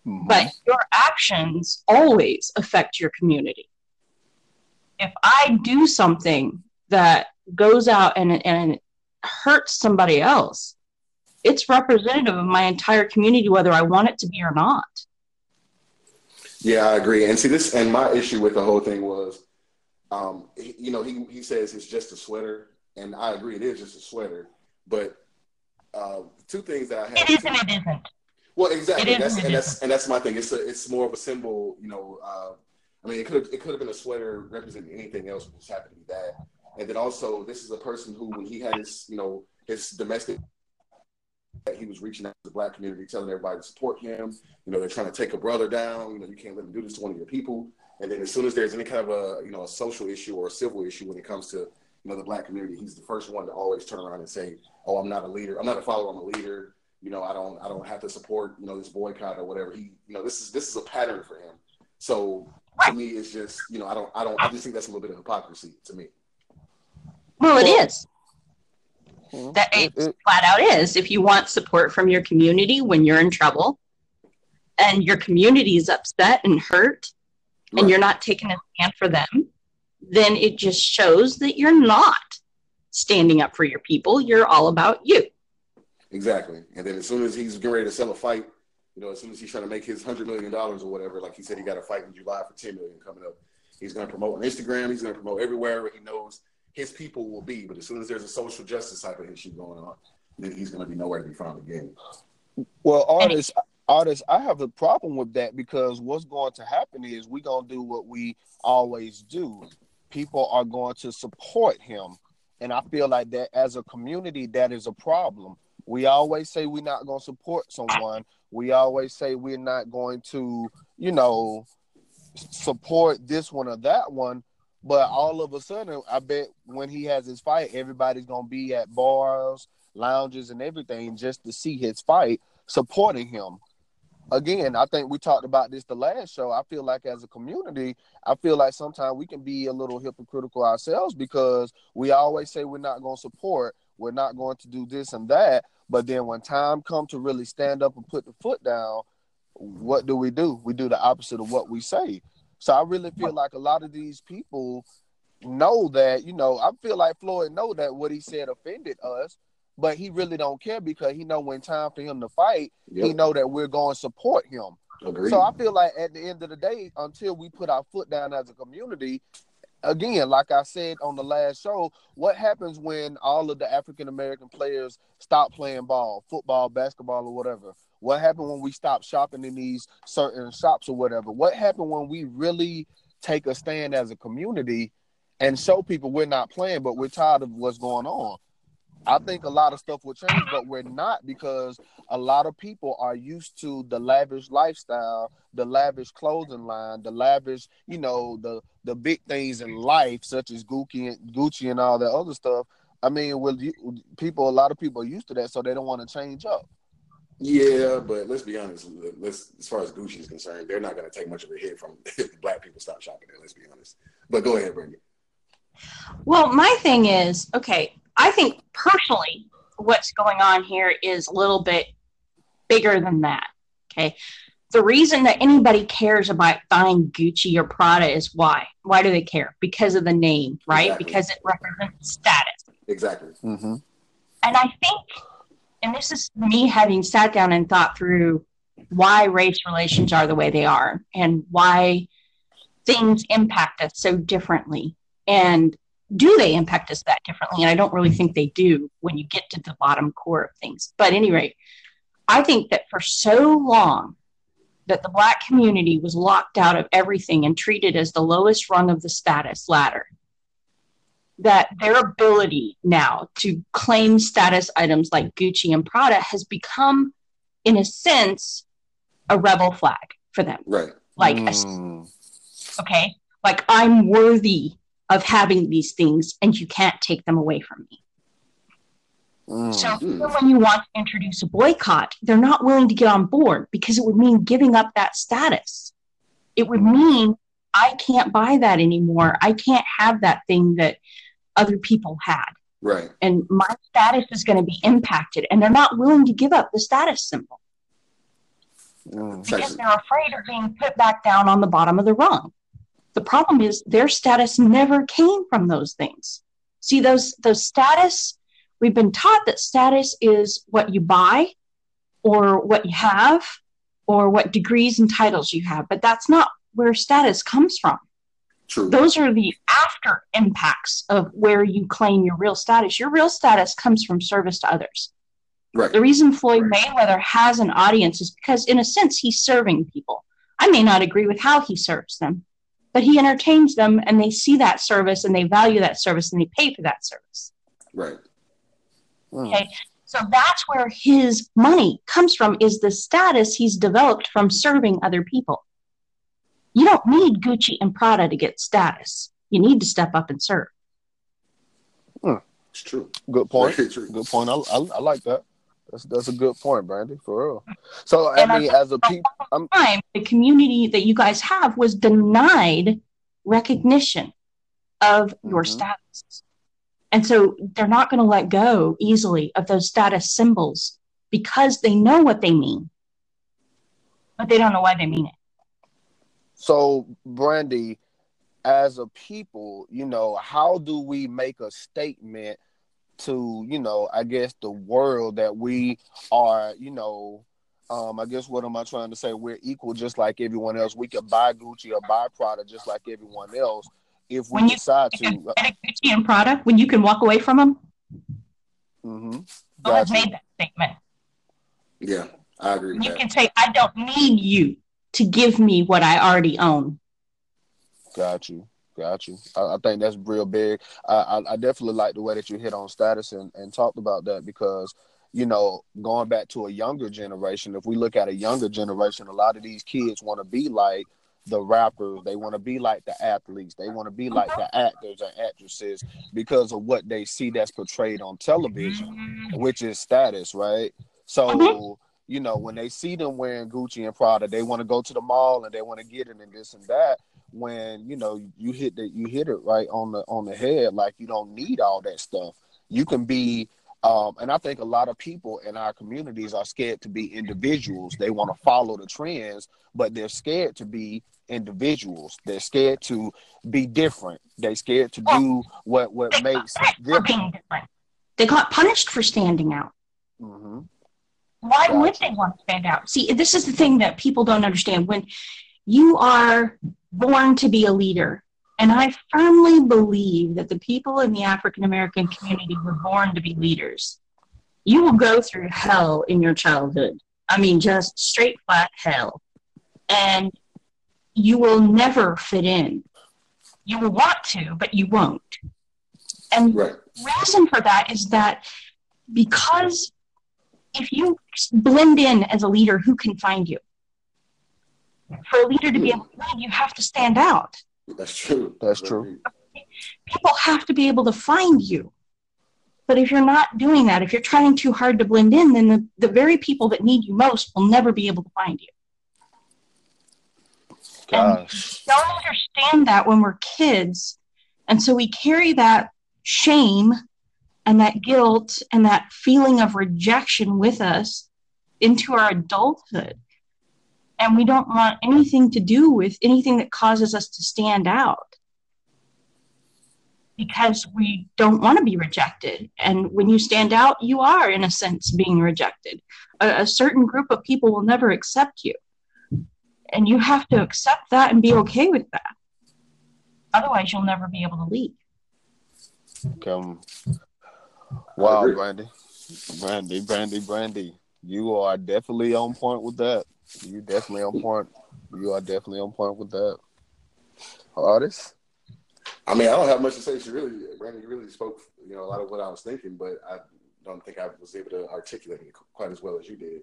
Mhm. But your actions always affect your community. If I do something that goes out and, and hurts somebody else, it's representative of my entire community, whether I want it to be or not. yeah, I agree. And see, this and my issue with the whole thing was, um, he, you know, he he says it's just a sweater, and I agree, it is just a sweater. But uh, two things that I have. It is and it isn't. Well, exactly. That's and that's and that's my thing. It's a, it's more of a symbol, you know. Uh, I mean, it could it could have been a sweater representing anything else, but just happened to be that. And then also, this is a person who, when he had his, you know, his domestic, that he was reaching out to the black community, telling everybody to support him. You know, they're trying to take a brother down. You know, you can't let him do this to one of your people. And then as soon as there's any kind of a, you know, a social issue or a civil issue when it comes to, you know, the black community, he's the first one to always turn around and say, "Oh, I'm not a leader. I'm not a follower. I'm a leader." you know, I don't I don't have to support, you know, this boycott or whatever. He, you know, this is this is a pattern for him. So to me, it's just, you know, I don't I don't I just think that's a little bit of hypocrisy to me. Well, it Well- is. That it, it, flat out is. If you want support from your community when you're in trouble, and your community is upset and hurt, right. and you're not taking a stand for them, then it just shows that you're not standing up for your people. You're all about you. Exactly. And then as soon as he's getting ready to sell a fight, you know, as soon as he's trying to make his hundred million dollars or whatever, like he said, he got a fight in July for ten million coming up. He's going to promote on Instagram. He's going to promote everywhere where he knows his people will be. But as soon as there's a social justice type of issue going on, then he's going to be nowhere to be found again. Well, artists, artists, I have a problem with that because what's going to happen is we're going to do what we always do. People are going to support him. And I feel like that as a community, that is a problem. We always say we're not going to support someone. We always say we're not going to, you know, support this one or that one. But all of a sudden, I bet when he has his fight, everybody's gonna be at bars, lounges, and everything just to see his fight, supporting him. Again, I think we talked about this the last show. I feel like as a community, I feel like sometimes we can be a little hypocritical ourselves because we always say we're not going to support, we're not going to do this and that, but then when time comes to really stand up and put the foot down, what do we do? We do the opposite of what we say. So I really feel like a lot of these people know that, you know, I feel like Floyd know that what he said offended us, but he really don't care because he know when time for him to fight, yep. he know that we're going to support him. Agreed. So I feel like at the end of the day, until we put our foot down as a community, again, like I said on the last show, what happens when all of the African American players stop playing ball, football, basketball, or whatever? What happened when we stop shopping in these certain shops or whatever? What happened when we really take a stand as a community and show people we're not playing, but we're tired of what's going on? I think a lot of stuff will change, but we're not because a lot of people are used to the lavish lifestyle, the lavish clothing line, the lavish, you know, the the big things in life, such as Gucci and Gucci and all that other stuff. I mean, with people, a lot of people are used to that, so they don't want to change up. Yeah, but let's be honest. Let's as far as Gucci is concerned, they're not going to take much of a hit from if *laughs* black people stop shopping there. Let's be honest. But go ahead, Brandy. Well, my thing is okay. I think personally, what's going on here is a little bit bigger than that. Okay. The reason that anybody cares about buying Gucci or Prada is why. Why do they care? Because of the name, right? Exactly. Because it represents status. Exactly. Mm-hmm. And I think and this is me having sat down and thought through why race relations are the way they are and why things impact us so differently and do they impact us that differently and i don't really think they do when you get to the bottom core of things but at any rate i think that for so long that the black community was locked out of everything and treated as the lowest rung of the status ladder that their ability now to claim status items like Gucci and Prada has become, in a sense, a rebel flag for them. Right. Like, mm. a, okay, like I'm worthy of having these things and you can't take them away from me. Mm. So even when you want to introduce a boycott, they're not willing to get on board because it would mean giving up that status. It would mean I can't buy that anymore. I can't have that thing that other people had. Right. And my status is going to be impacted, and they're not willing to give up the status symbol mm, because they're afraid of being put back down on the bottom of the rung. The problem is their status never came from those things. See those those status. We've been taught that status is what you buy, or what you have, or what degrees and titles you have, but that's not where status comes from. True. Those are the after impacts of where you claim your real status. Your real status comes from service to others. Right. The reason Floyd Mayweather has an audience is because, in a sense, he's serving people. I may not agree with how he serves them, but he entertains them and they see that service and they value that service and they pay for that service. Right. Hmm. Okay. So that's where his money comes from is the status he's developed from serving other people. You don't need Gucci and Prada to get status. You need to step up and serve. Hmm. It's true. Good point. Good point. I, I, I, like that. That's that's a good point, Brandy, for real. So I and mean, as a people, time the community that you guys have was denied recognition of your mm-hmm. status, And so they're not going to let go easily of those status symbols because they know what they mean, but they don't know why they mean it. So, Brandy, as a people, you know, how do we make a statement to, you know, I guess the world that we are, you know, um, I guess what am I trying to say? We're equal just like everyone else. We can buy Gucci or buy Prada just like everyone else if we When you decide to. Get a Gucci and Prada when you can walk away from them. Mm-hmm. Who has Gotcha. made that statement? Yeah, I agree with You that. can say, I don't need you to give me what I already own. Got you. Got you. I, I think that's real big. I, I, I definitely like the way that you hit on status and, and talked about that because, you know, going back to a younger generation, if we look at a younger generation, a lot of these kids want to be like the rappers. They want to be like the athletes. They want to be like the actors and actresses because of what they see that's portrayed on television, which is status, right? So. You know, when they see them wearing Gucci and Prada, they want to go to the mall and they want to get it and this and that. When you know you hit the you hit it right on the on the head, like you don't need all that stuff. You can be, um, and I think a lot of people in our communities are scared to be individuals. They want to follow the trends, but they're scared to be individuals. They're scared to be different. They're scared to do what what makes got punished for them. different. They got punished for standing out. hmm Why would they want to stand out? See, this is the thing that people don't understand. When you are born to be a leader, and I firmly believe that the people in the African American community were born to be leaders, you will go through hell in your childhood. I mean, just straight flat hell. And you will never fit in. You will want to, but you won't. And Right. reason for that is that because if you blend in as a leader, who can find you? For a leader to be able to lead, you have to stand out. That's true. That's true. People have to be able to find you. But if you're not doing that, if you're trying too hard to blend in, then the, the very people that need you most will never be able to find you. Gosh. don't understand that when we're kids. And so we carry that shame and that guilt and that feeling of rejection with us into our adulthood. And we don't want anything to do with anything that causes us to stand out because we don't want to be rejected. And when you stand out, you are, in a sense, being rejected. A, a certain group of people will never accept you and you have to accept that and be okay with that. Otherwise, you'll never be able to lead. Come. Wow. Brandy. Brandy, Brandy, Brandy. You are definitely on point with that. You definitely on point. You are definitely on point with that. Artist? I mean, I don't have much to say. She really, Brandy you really spoke, you know, a lot of what I was thinking, but I don't think I was able to articulate it quite as well as you did.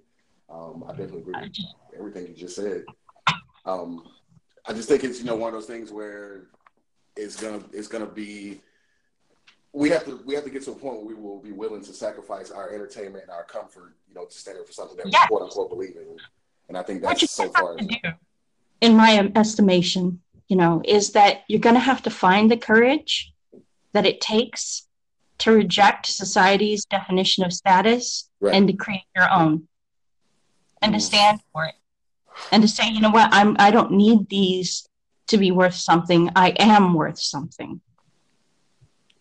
Um, I definitely agree with just, everything you just said. Um, I just think it's you know one of those things where it's gonna it's gonna be we have to we have to get to a point where we will be willing to sacrifice our entertainment and our comfort, you know, to stand up for something that we quote unquote believe in. And I think that's so far. to do, in my estimation, you know, is that you're going to have to find the courage that it takes to reject society's definition of status Right. and to create your own and to Mm. stand for it and to say you know what i'm i don't need these to be worth something i am worth something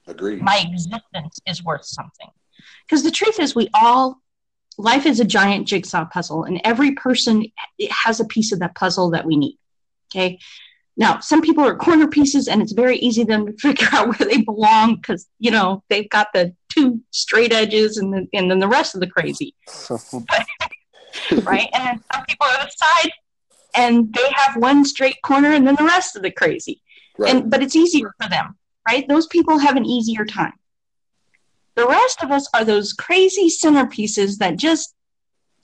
Agreed. my existence is worth something because the truth is we all life is a giant jigsaw puzzle and every person it has a piece of that puzzle that we need okay now some people are corner pieces and it's very easy then to *laughs* figure out where they belong because you know they've got the two straight edges and, the, and then the rest of the crazy *laughs* *laughs* right? And then some people are the side and they have one straight corner and then the rest of the crazy. Right. And but it's easier for them, right? Those people have an easier time. The rest of us are those crazy centerpieces that just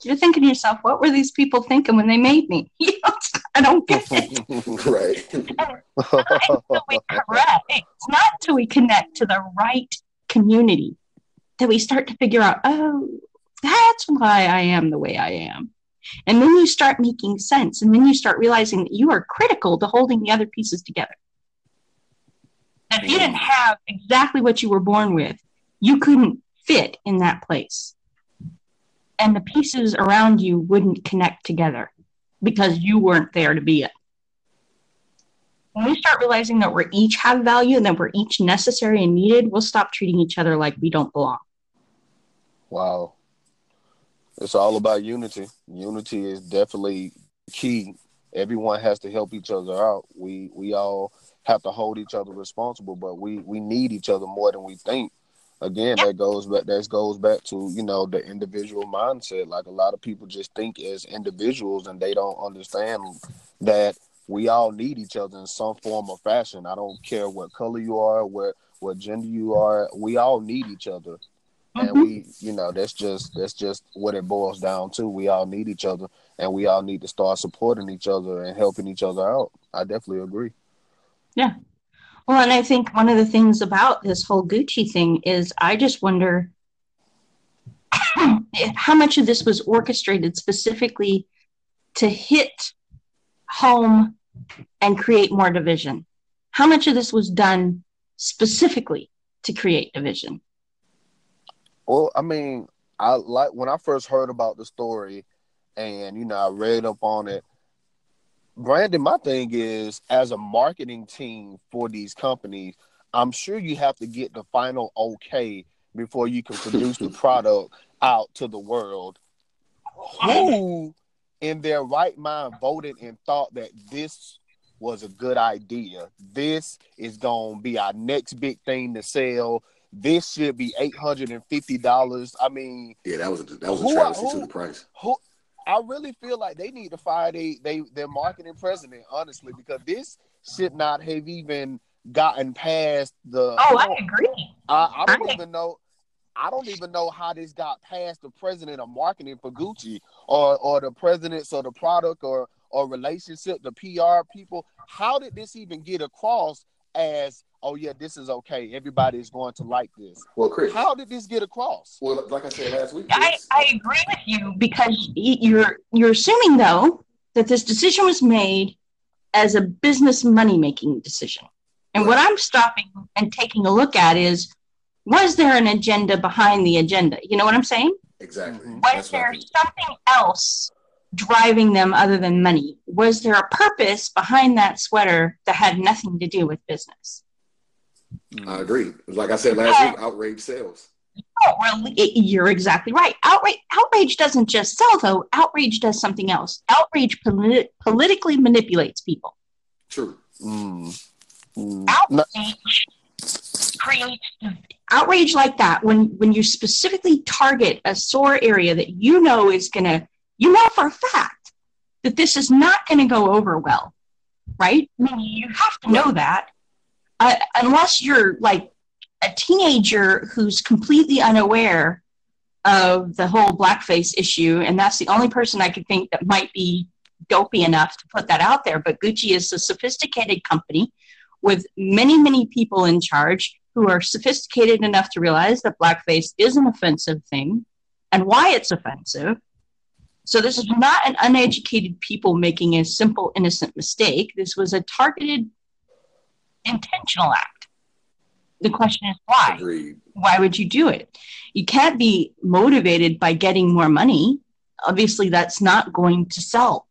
you're thinking to yourself, what were these people thinking when they made me? *laughs* You know, I don't get it. *laughs* right. *laughs* until we correct. It's not till we connect to the right community that we start to figure out, oh, that's why I am the way I am. And then you start making sense. And then you start realizing that you are critical to holding the other pieces together. If you didn't have exactly what you were born with, you couldn't fit in that place. And the pieces around you wouldn't connect together because you weren't there to be it. When we start realizing that we each have value and that we're each necessary and needed, we'll stop treating each other like we don't belong. Wow. It's all about unity. Unity is definitely key. Everyone has to help each other out. We we all have to hold each other responsible, but we we need each other more than we think. Again, that goes back that goes back to, you know, the individual mindset. Like a lot of people just think as individuals and they don't understand that we all need each other in some form or fashion. I don't care what color you are, what what gender you are. We all need each other and mm-hmm. we you know that's just that's just what it boils down to we all need each other and we all need to start supporting each other and helping each other out i definitely agree yeah well and i think one of the things about this whole gucci thing is i just wonder *coughs* how much of this was orchestrated specifically to hit home and create more division how much of this was done specifically to create division well, I mean, I like when I first heard about the story, and you know, I read up on it. Brandon, my thing is, as a marketing team for these companies, I'm sure you have to get the final okay before you can produce the *laughs* product out to the world. Who in their right mind voted and thought that this was a good idea? This is going to be our next big thing to sell. This should be eight hundred and fifty dollars. I mean, yeah, that was a, that was a travesty to the price. Who, I really feel like they need to fire they, they their marketing president, honestly, because this should not have even gotten past the. Oh, I agree. I, I don't I even know. I don't even know how this got past the president of marketing for Gucci or or the presidents of the product or or relationship, the PR people. How did this even get across as oh yeah, this is okay. Everybody is going to like this. Well, Chris, how did this get across? Well, like I said last week, I, I agree with you because you're you're assuming though that this decision was made as a business money making decision. And right. what I'm stopping and taking a look at is was there an agenda behind the agenda? You know what I'm saying? Exactly. Was That's there something else driving them other than money? Was there a purpose behind that sweater that had nothing to do with business? I agree. Like I said last week, outrage sales. Oh, well, you're exactly right. Outrage, outrage doesn't just sell, though. Outrage does something else. Outrage polit- politically manipulates people. True. Mm. Mm. Outrage creates outrage like that when when you specifically target a sore area that you know is gonna, you know for a fact that this is not going to go over well, right? I mean, you have to know that uh, unless you're like a teenager who's completely unaware of the whole blackface issue, and that's the only person I could think that might be dopey enough to put that out there. But Gucci is a sophisticated company with many, many people in charge who are sophisticated enough to realize that blackface is an offensive thing and why it's offensive. So this is not an uneducated people making a simple, innocent mistake. This was a targeted intentional act. The question is why? Agreed. Why would you do it? You can't be motivated by getting more money. Obviously, that's not going to sell.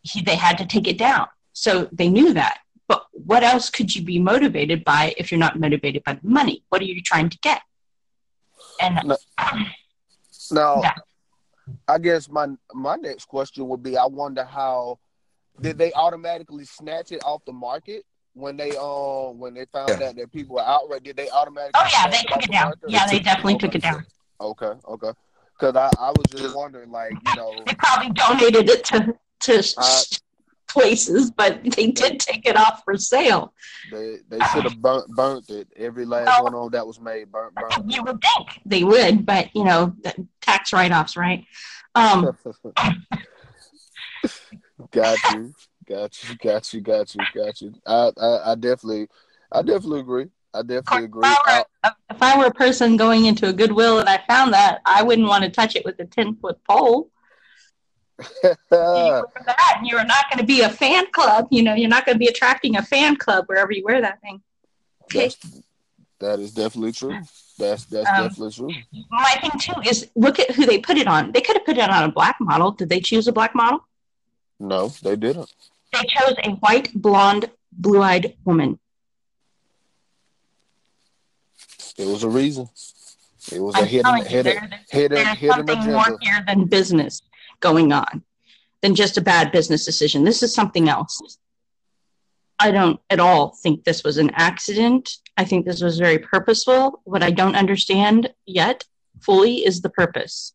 He, they had to take it down. So they knew that. But what else could you be motivated by if you're not motivated by the money? What are you trying to get? And no, now, yeah. I guess my my next question would be: I wonder how did they automatically snatch it off the market when they uh when they found yeah. out that people were outright did they automatically oh yeah they took it down. yeah they definitely took it down. okay okay. Because I, I was just wondering like you *laughs* know. They probably donated it to to uh, places but they did take it off for sale they they should have burnt burnt it every last one on that was made burnt burnt you would think they would but you know tax write-offs right um *laughs* got you Got you, got you, got you, got you. I, I, I definitely, I definitely agree. I definitely agree. If I, were, if I were a person going into a Goodwill and I found that, I wouldn't want to touch it with a ten foot pole. You *laughs* wear that, and you're not going to be a fan club. You know, you're not going to be attracting a fan club wherever you wear that thing. That's, that is definitely true. That's that's Um, definitely true. My thing too is look at who they put it on. They could have put it on a black model. Did they choose a black model? No, they didn't. They chose a white, blonde, blue-eyed woman. It was a reason. It was a I'm hidden telling you, hidden hidden there's hidden something more here than business going on, than just a bad business decision. This is something else. I don't at all think this was an accident. I think this was very purposeful. What I don't understand yet fully is the purpose.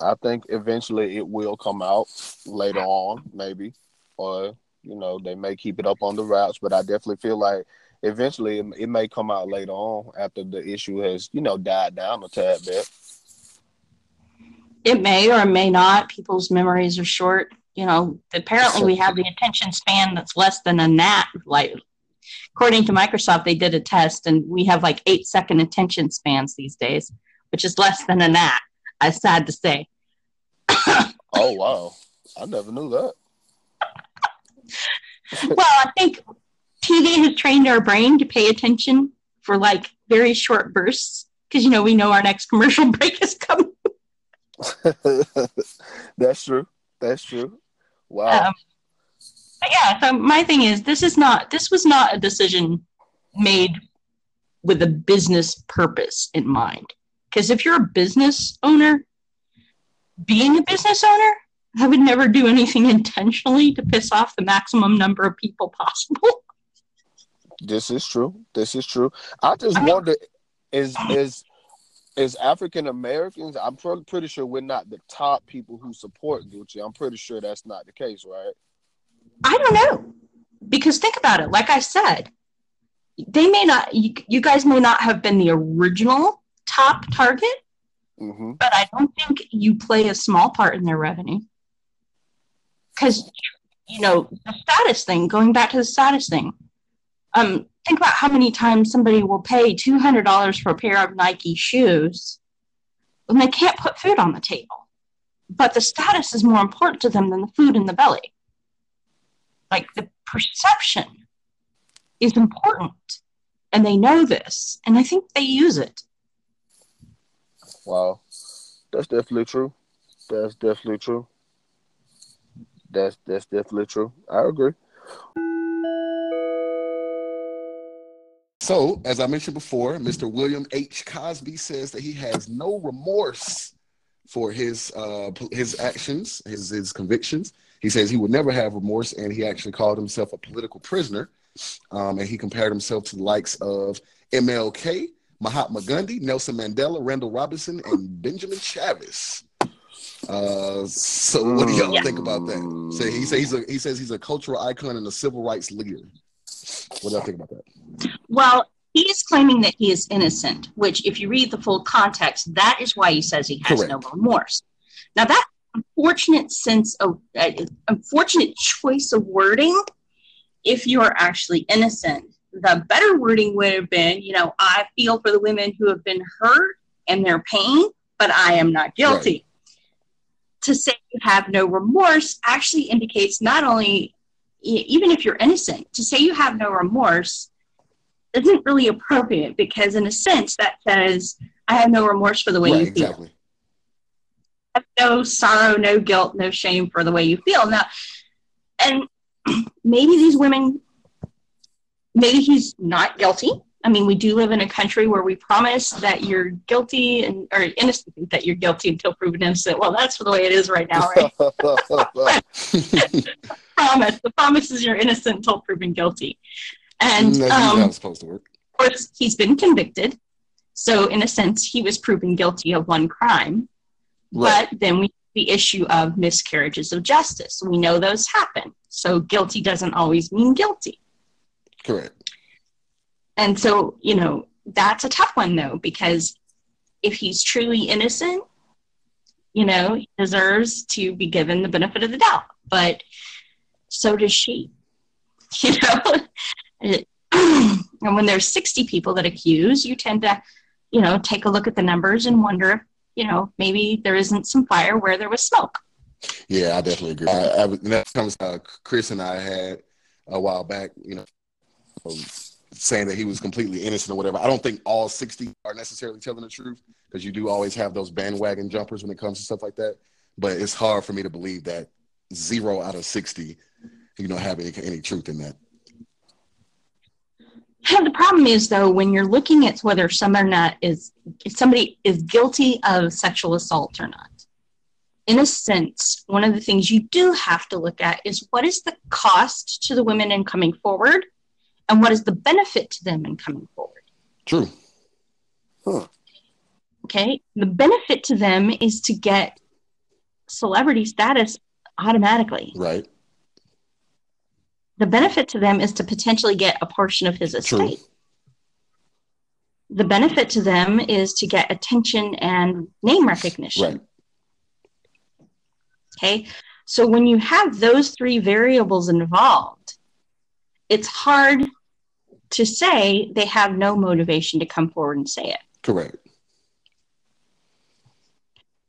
I think eventually it will come out later on, maybe, or you know they may keep it up on the routes. But I definitely feel like eventually it, it may come out later on after the issue has you know died down a tad bit. It may or may not. People's memories are short. You know, apparently we have the attention span that's less than a gnat. Like, according to Microsoft, they did a test and we have like eight second attention spans these days, which is less than a gnat. I'm sad to say. *coughs* Oh wow, I never knew that. *coughs* Well, I think TV has trained our brain to pay attention for like very short bursts because, you know, we know our next commercial *laughs* break is coming. *laughs* That's true. That's true. Wow. Um, yeah, so my thing is, this is not, this was not a decision made with a business purpose in mind. Because if you're a business owner, being a business owner, I would never do anything *laughs* intentionally to piss off the maximum number of people possible. This is true. This is true. I just I mean- wonder is is is African Americans? I'm pro- pretty sure we're not the top people who support Gucci. I'm pretty sure that's not the case, right? I don't know. Because think about it. Like I said, they may not, you, you guys may not have been the original top target, hmm but I don't think you play a small part in their revenue. Because, you know, the status thing, going back to the status thing, um, think about how many times somebody will pay $200 for a pair of Nike shoes when they can't put food on the table. But the status is more important to them than the food in the belly. Like the perception is important. And they know this. And I think they use it. Wow, that's definitely true. That's definitely true. That's that's definitely true. I agree. So, as I mentioned before, Mr. William H. Cosby says that he has no remorse for his uh, his actions, his his convictions. He says he would never have remorse, and he actually called himself a political prisoner. Um, and he compared himself to the likes of MLK, Mahatma Gandhi, Nelson Mandela, Randall Robinson, and Benjamin Chavis. Uh, so, what do y'all Yeah. think about that? So he says he's a he says he's a cultural icon and a civil rights leader. What do y'all think about that? Well, he is claiming that he is innocent, which, if you read the full context, that is why he says he has no remorse. Now, that unfortunate sense of uh, unfortunate choice of wording, if you are actually innocent, the better wording would have been, you know, I feel for the women who have been hurt and their pain, but I am not guilty. To say you have no remorse actually indicates not only, even if you're innocent, to say you have no remorse isn't really appropriate because, in a sense, that says, I have no remorse for the way right, you feel. exactly. I have no sorrow, no guilt, no shame for the way you feel. Now, and *clears throat* maybe these women, maybe he's not guilty. I mean, we do live in a country where we promise that you're guilty and or innocent that you're guilty until proven innocent. Well, that's the way it is right now, right? *laughs* *laughs* *laughs* promise. The promise is you're innocent until proven guilty. And That's um, it's supposed to work. of course, he's been convicted. So, in a sense, he was proven guilty of one crime. Right. But then we the issue of miscarriages of justice. We know those happen. So, guilty doesn't always mean guilty. Correct. And so, you know, that's a tough one, though, because if he's truly innocent, you know, he deserves to be given the benefit of the doubt. But so does she. *laughs* You know? And when there's 60 people that accuse, you tend to, you know, take a look at the numbers and wonder if, you know, maybe there isn't some fire where there was smoke. Yeah, I definitely agree. I, I, that comes uh, Chris and I had a while back. You know, um, saying that he was completely innocent or whatever. I don't think all 60 are necessarily telling the truth because you do always have those bandwagon jumpers when it comes to stuff like that. But it's hard for me to believe that zero out of 60, you know, have any, any truth in that. The problem is though, when you're looking at whether someone not is if somebody is guilty of sexual assault or not. In a sense, one of the things you do have to look at is what is the cost to the women in coming forward, and what is the benefit to them in coming forward. True. Huh. Okay, the benefit to them is to get celebrity status automatically. Right. The benefit to them is to potentially get a portion of his True. estate. The benefit to them is to get attention and name recognition. Right. Okay. So when you have those three variables involved, it's hard to say they have no motivation to come forward and say it. Correct.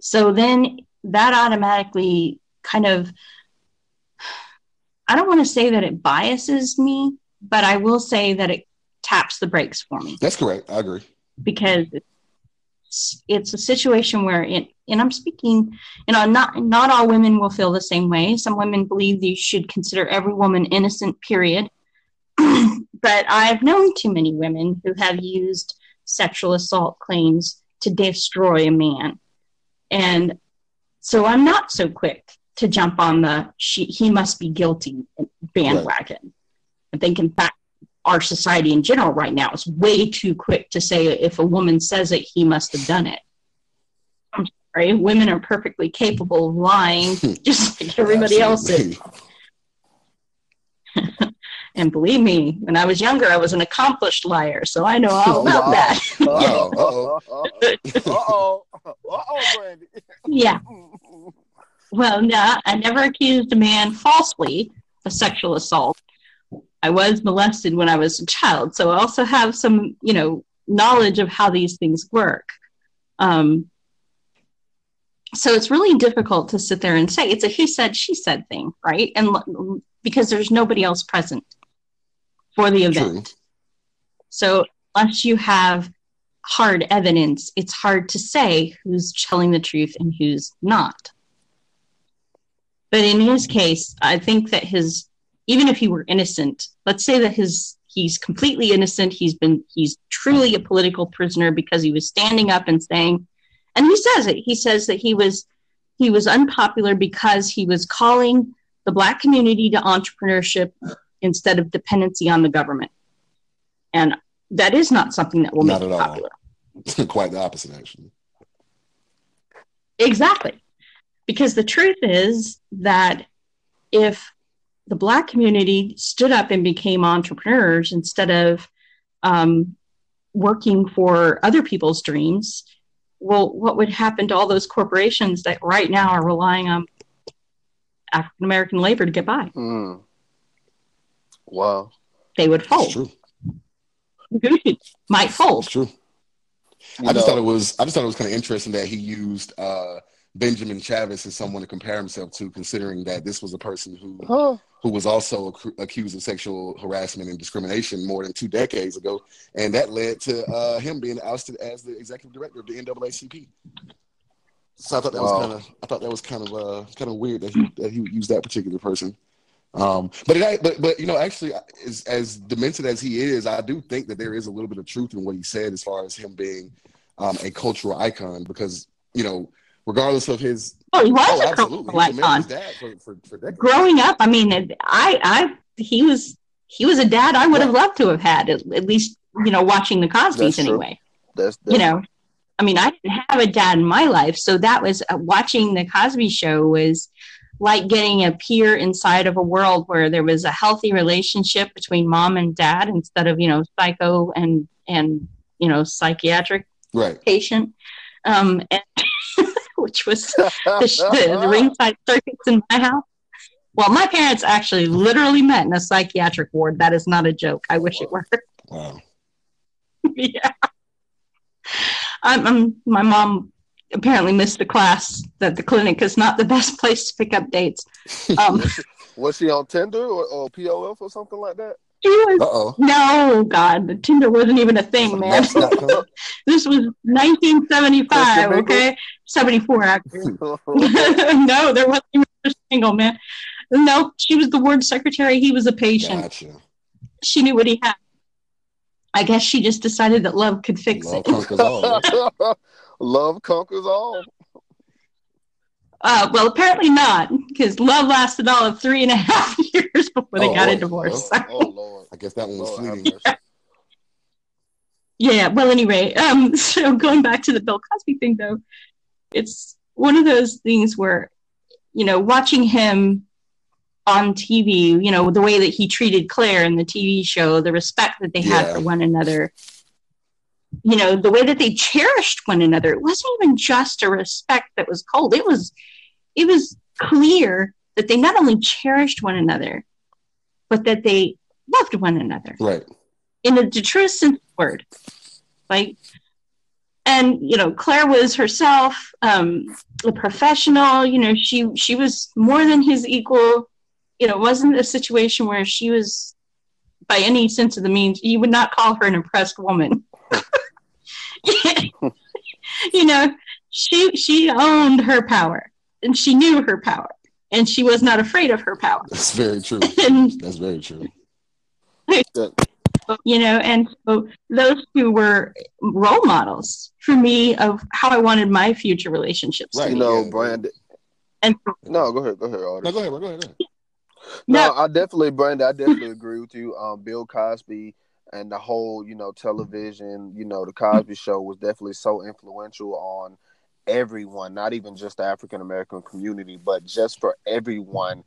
So then that automatically kind of, I don't want to say that it biases me, but I will say that it taps the brakes for me That's correct. I agree. because it's, it's a situation where it, and I'm speaking, you know, not not all women will feel the same way. Some women believe you should consider every woman innocent, period. *clears throat* but I've known too many women who have used sexual assault claims to destroy a man. And so I'm not so quick to jump on the she, he must be guilty bandwagon. I think, in fact, our society in general right now is way too quick to say if a woman says it, he must have done it. I'm sorry, women are perfectly capable of lying, *laughs* just like everybody else is. *laughs* And believe me, when I was younger, I was an accomplished liar, so I know all about that. Wow. *laughs* Uh-oh. Uh-oh, Brandy. Yeah. Well, no, I never accused a man falsely of sexual assault. I was molested when I was a child, so I also have some, you know, knowledge of how these things work. Um, so it's really difficult to sit there and say it's a he said she said thing, right? And l- because there's nobody else present for the event. True. So unless you have hard evidence, it's hard to say who's telling the truth and who's not. But in his case, I think that his even if he were innocent, let's say that his he's completely innocent, he's been he's truly a political prisoner because he was standing up and saying and he says it. He says that he was he was unpopular because he was calling the black community to entrepreneurship instead of dependency on the government. And that is not something that will Not make at you all. popular. *laughs* Quite the opposite, actually. Exactly. Because the truth is that if the Black community stood up and became entrepreneurs instead of um, working for other people's dreams, well, what would happen to all those corporations that right now are relying on African American labor to get by? Mm. Wow. They would It's fold. true. Might fold. It's true. You I just thought it was. I just thought it was kind of interesting that he used uh, Benjamin Chavis is someone to compare himself to, considering that this was a person who Huh. who was also ac- accused of sexual harassment and discrimination more than two decades ago, and that led to uh, him being ousted as the executive director of the NAACP. So I thought that was kind of. I thought that was kind of uh, kind of weird that he that he would use that particular person. Um, but it, but but you know, actually, as as demented as he is, I do think that there is a little bit of truth in what he said as far as him being um, a cultural icon, because you know, regardless of his Oh, he was oh, a absolutely, cultural icon. Dad for, for, for growing up, I mean, I, I, he was, he was a dad I would have loved to have had at, at least, you know, watching the Cosby's That's anyway. That's, that's You know, I mean, I didn't have a dad in my life, so that was uh, watching the Cosby Show was like getting a peer inside of a world where there was a healthy relationship between mom and dad instead of you know psycho and and you know psychiatric right. patient, um, and, which was *laughs* the, the, ringside circuits in my house. Well, my parents actually literally met in a psychiatric ward. That is not a joke. I wish it were. *laughs* Wow. yeah. I'm, I'm, my mom apparently missed the class that the clinic is not the best place to pick up dates. *laughs* Um, was she on Tinder or, or POF or something like that? She was Uh oh. no God, the Tinder wasn't even a thing, man. That's not *laughs* coming. this was 1975, okay? 74 actually. *laughs* *laughs* no, there wasn't even a single man. No, she was the ward secretary. He was a patient. Gotcha. She knew what he had. I guess she just decided that love could fix Love it. conquers all. Love conquers all. Uh, well, apparently not, because love lasted all of three and a *laughs* half years before they Oh, got a divorce. Oh, oh Lord. I guess that one was Lord fleeting. mercy. Yeah, well, anyway, um, *laughs* so going back to the Bill Cosby thing, though, it's one of those things where, you know, watching him on TV, you know, the way that he treated Clair in the TV show, the respect that they had Yeah. for one another, you know, the way that they cherished one another, it wasn't even just a respect that was cold. It was, it was clear that they not only cherished one another, but that they loved one another Right. in the, the truest sense of the word. Like, and you know, Clair was herself um, a professional. You know, she she was more than his equal. You know, it wasn't a situation where she was, by any sense of the means, you would not call her an impressed woman. *laughs* *laughs* you know, she she owned her power, and she knew her power, and she was not afraid of her power. That's very true. *laughs* And That's very true. *laughs* you know and so those two were role models for me of how i wanted my future relationships Right. to You be know, yeah. Brandon. and No, go ahead. Go ahead, Artie. No, go ahead. Go ahead. Go ahead. No, No. I definitely, Brandon. I definitely agree with you. Um, Bill Cosby and the whole, you know, television, you know, the Cosby Show was definitely so influential on everyone, not even just the African American community, but just for everyone.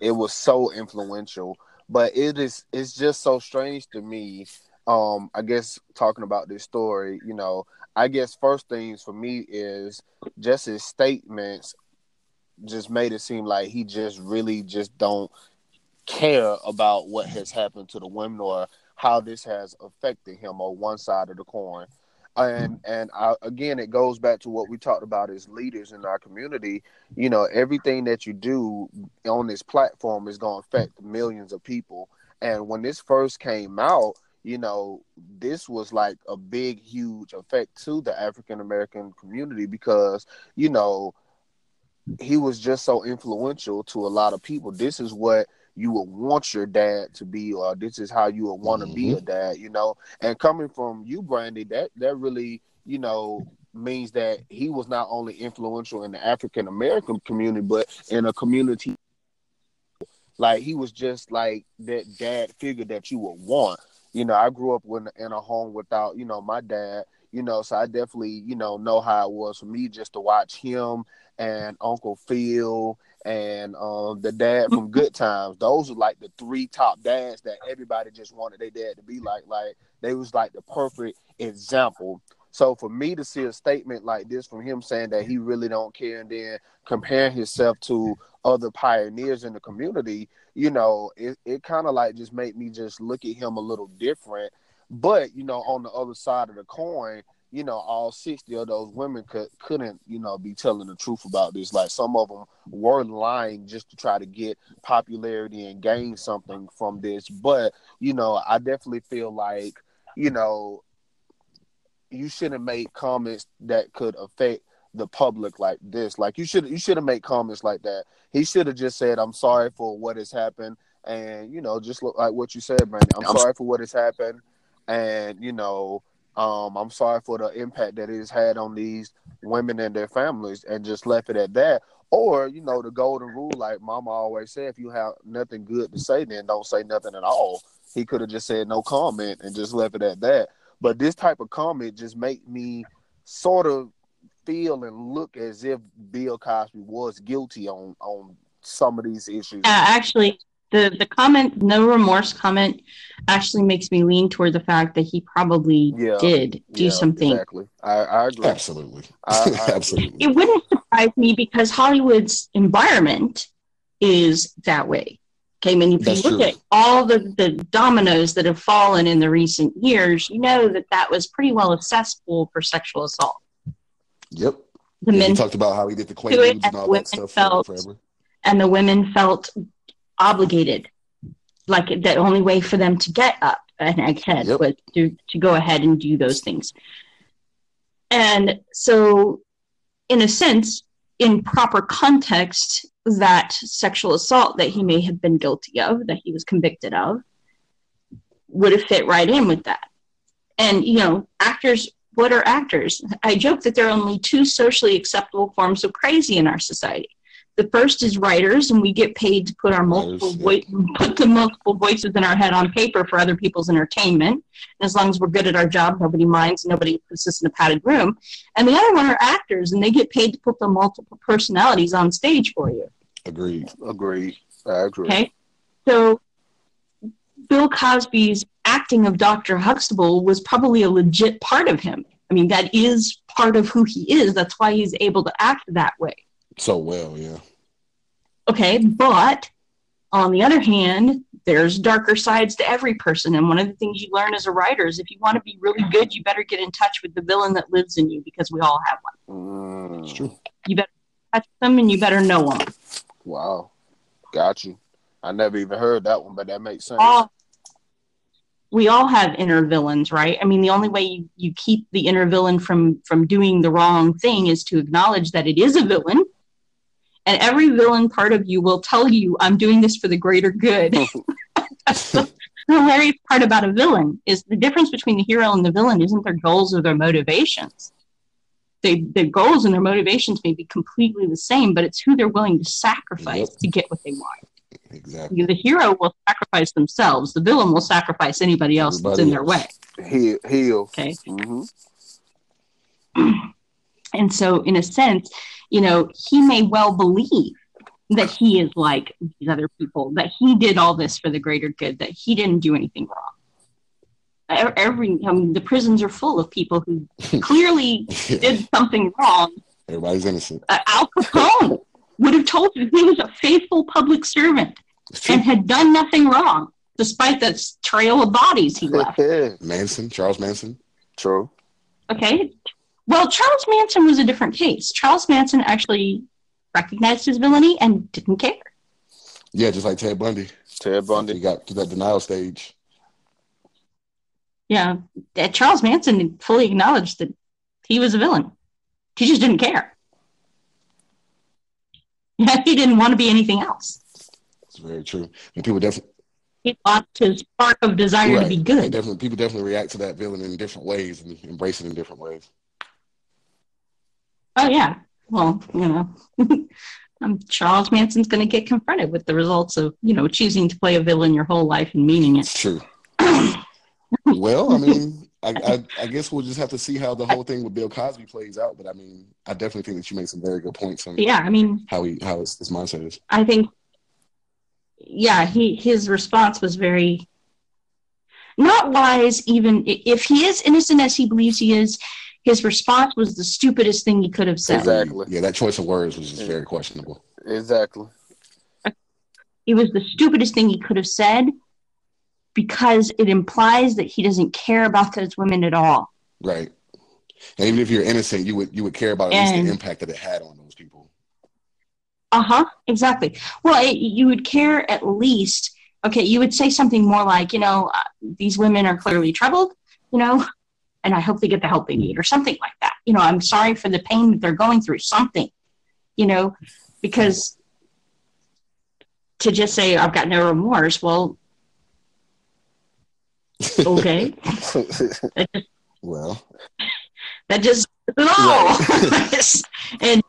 It was so influential. But it is, it's just so strange to me. Um, I guess talking about this story, you know, I guess first things for me is just his statements just made it seem like he just really just don't care about what has happened to the women or how this has affected him on one side of the coin. And and I, again, it goes back to what we talked about as leaders in our community. You know, everything that you do on this platform is going to affect millions of people. And when this first came out, you know, this was like a big, huge effect to the African American community because, you know, he was just so influential to a lot of people. This is what you would want your dad to be, or this is how you would want to be a mm-hmm. dad, you know. And coming from you, Brandy, that that really, you know, means that he was not only influential in the African American community, but in a community like he was just like that dad figure that you would want. You know, I grew up in, in a home without, you know, my dad, you know, so I definitely, you know, know how it was for me just to watch him and Uncle Phil and um, the dad from Good Times. Those are like the three top dads that everybody just wanted their dad to be like. Like they was like the perfect example. So for me to see a statement like this from him saying that he really don't care and then comparing himself to other pioneers in the community, you know, it, it kind of like just made me just look at him a little different. But, you know, on the other side of the coin, you know, all 60 of those women could, couldn't, you know, be telling the truth about this. Like some of them were lying just to try to get popularity and gain something from this. But, you know, I definitely feel like, you know, you shouldn't make comments that could affect the public like this. Like you should you should have made comments like that. He should have just said, "I'm sorry for what has happened," and you know, just look like what you said, Brandon. I'm, I'm- sorry for what has happened, and you know, um, I'm sorry for the impact that it has had on these women and their families, and just left it at that. Or you know, the golden rule, like Mama always said, if you have nothing good to say, then don't say nothing at all. He could have just said no comment and just left it at that. But this type of comment just made me sort of feel and look as if Bill Cosby was guilty on on some of these issues. Actually, the the comment, no remorse comment, actually makes me lean toward the fact that he probably Yeah. did do Yeah, something. Exactly. I, I agree. Absolutely. I- I- *laughs* Absolutely. It wouldn't surprise me because Hollywood's environment is that way. Okay, I mean, if That's you look true. at all the, the dominoes that have fallen in the recent years, you know that that was pretty well a cesspool for sexual assault. Yep. The Yeah, men he talked about how he did the Do it, Quaaludes and and all that stuff felt- forever. and the women felt obligated like the only way for them to get up an egghead Yep. was to, to go ahead and do those things. And so, in a sense, in proper context, that sexual assault that he may have been guilty of, that he was convicted of, would have fit right in with that. And, you know, actors, what are actors? I joke that there are only two socially acceptable forms of crazy in our society. The first is writers, and we get paid to put our multiple Writers, vo- put the multiple voices in our head on paper for other people's entertainment. And as long as we're good at our job, nobody minds, nobody puts us in a padded room. And the other one are actors, and they get paid to put the multiple personalities on stage for you. Agreed. Agreed. I agree. Okay. So Bill Cosby's acting of Dr. Huxtable was probably a legit part of him. I mean, that is part of who he is. That's why he's able to act that way. So well, yeah. Okay. But on the other hand, there's darker sides to every person. And one of the things you learn as a writer is if you want to be really good, you better get in touch with the villain that lives in you because we all have one. Mm, true. You better touch them and you better know them. Wow. Got you. I never even heard that one, but that makes sense. all we all have inner villains right i mean the only way you, you keep the inner villain from from doing the wrong thing is to acknowledge that it is a villain and every villain part of you will tell you i'm doing this for the greater good That's *laughs* the hilarious part about a villain is the difference between the hero and the villain isn't their goals or their motivations they, their goals and their motivations may be completely the same but it's who they're willing to sacrifice Yep. to get what they want Exactly. the hero will sacrifice themselves. The villain will sacrifice anybody else that's in their way. Everybody Heal. heal. Okay. hmm *clears throat* And so, in a sense, you know, he may well believe that he is like these other people, that he did all this for the greater good, that he didn't do anything wrong. Every, I mean, the prisons are full of people who *laughs* clearly Yeah. did something wrong. Everybody's innocent. Uh, Al Capone would have told you he was a faithful public servant and had done nothing wrong, despite that trail of bodies he left. *laughs* Manson, Charles Manson. True. Okay. Well, Charles Manson was a different case. Charles Manson actually recognized his villainy and didn't care. Yeah, just like Ted Bundy. Ted He Bundy. got to that denial stage. Yeah. Uh, Charles Manson fully acknowledged that he was a villain. He just didn't care. Yeah, he didn't want to be anything else. It's very true. And people definitely He lost his spark of desire to be good. Definitely, people definitely react to that villain in different ways and embrace it in different ways. Oh yeah. Well, you know, *laughs* um, Charles Manson's going to get confronted with the results of you know choosing to play a villain your whole life and meaning it. It's true. *clears throat* well, I mean, I, I, I guess we'll just have to see how the whole thing with Bill Cosby plays out. But I mean, I definitely think that you make some very good points on yeah, I mean, how he how his, his mindset is. I think, yeah, he his response was very not wise. Even if he is innocent as he believes he is, his response was the stupidest thing he could have said. Exactly. Yeah, that choice of words was just Yeah. very questionable. Exactly. It was the stupidest thing he could have said because it implies that he doesn't care about those women at all. Right. And even if you're innocent, you would you would care about at least the impact that it had on those people. Uh huh. Exactly. Well, it, you would care at least. Okay, you would say something more like, you know, uh, these women are clearly troubled, you know, and I hope they get the help they need, or something like that. You know, I'm sorry for the pain that they're going through. Something, you know, because to just say I've got no remorse, well, okay, *laughs* just Well, *laughs* that just oh, no. *laughs* and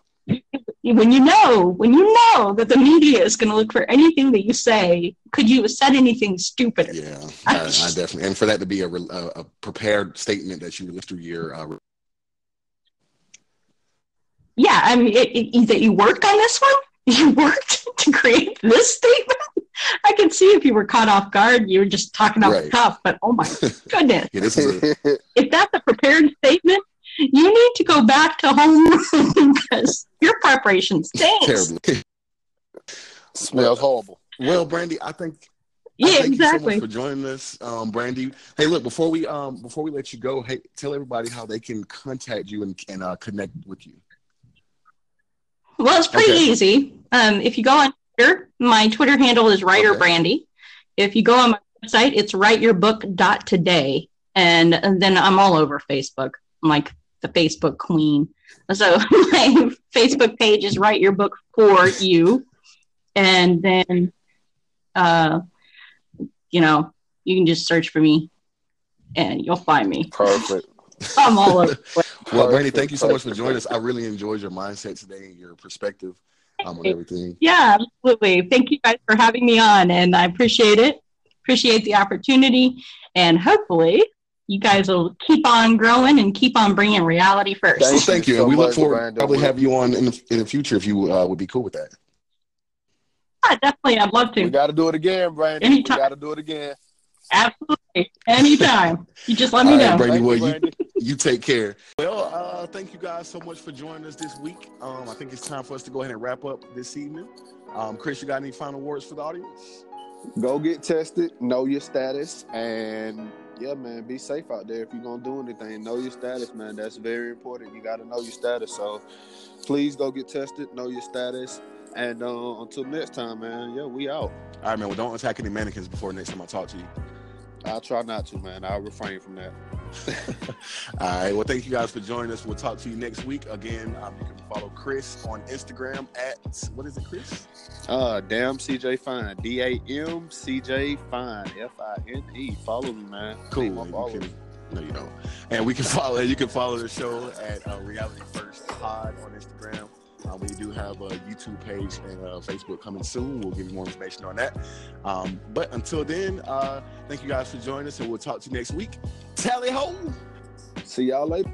when you know, when you know that the media is going to look for anything that you say, could you have said anything stupider? yeah, I, I definitely, and for that to be a, a, a prepared statement that you released through your uh, Yeah, I mean, it, it, that you worked on this one. *laughs* You worked to create this statement. *laughs* I can see if you were caught off guard, you were just talking off the Right. cuff. But oh my *laughs* goodness, yeah, this is a, if that's a prepared statement, you need to go back to home because your preparation stinks. terrible. Smells horrible. Well, Brandy, I think Yeah, thank you so exactly. much for joining us, um, Brandy. Hey, look before we um before we let you go, hey, tell everybody how they can contact you and, and uh, connect with you. Well, it's pretty Okay. easy. Um, if you go on Twitter, my Twitter handle is Writer Okay. Brandy. if you go on my website, it's writeyourbook.today. And, and then I'm all over Facebook. I'm like the Facebook queen. So *laughs* my Facebook page is Write Your Book for You. And then, uh, you know, you can just search for me and you'll find me. Perfect. *laughs* I'm all over. well, Brandy, thank you so much for joining us. I really enjoyed your mindset today and your perspective um, on everything. Yeah, absolutely. Thank you guys for having me on, and I appreciate it. Appreciate the opportunity, and hopefully, you guys will keep on growing and keep on bringing reality first. Thank, thank you, so and we look forward to probably have you on in the, in the future if you uh, would be cool with that. Yeah, definitely. I'd love to. We got to do it again, Brandon. Anytime. We got to do it again. Absolutely. Anytime. you just let me know. Brandy, well, you, you take care. Well, uh, thank you guys so much for joining us this week. Um, I think it's time for us to go ahead and wrap up this evening. Um, Chris, you got any final words for the audience? Go get tested, know your status, and yeah, man, be safe out there. If you're gonna do anything, know your status, man. That's very important. You got to know your status. So please go get tested, know your status, and uh, until next time, man. Yeah, we out. All right, man. Well, don't attack any mannequins before next time I talk to you. I'll try not to, man. I'll refrain from that. *laughs* All right. Well, thank you guys for joining us. We'll talk to you next week. Again, um, you can follow Chris on Instagram at what is it, Chris? Uh, damn CJ Fine. D A M C J Fine. F I N E. Follow me, man. Cool. You can, no, you don't. And we can follow. You can follow the show at uh, Reality First Pod on Instagram. Uh, we do have a YouTube page and a Facebook coming soon. We'll give you more information on that. Um, but until then, uh, thank you guys for joining us, and we'll talk to you next week. Tally ho! See y'all later.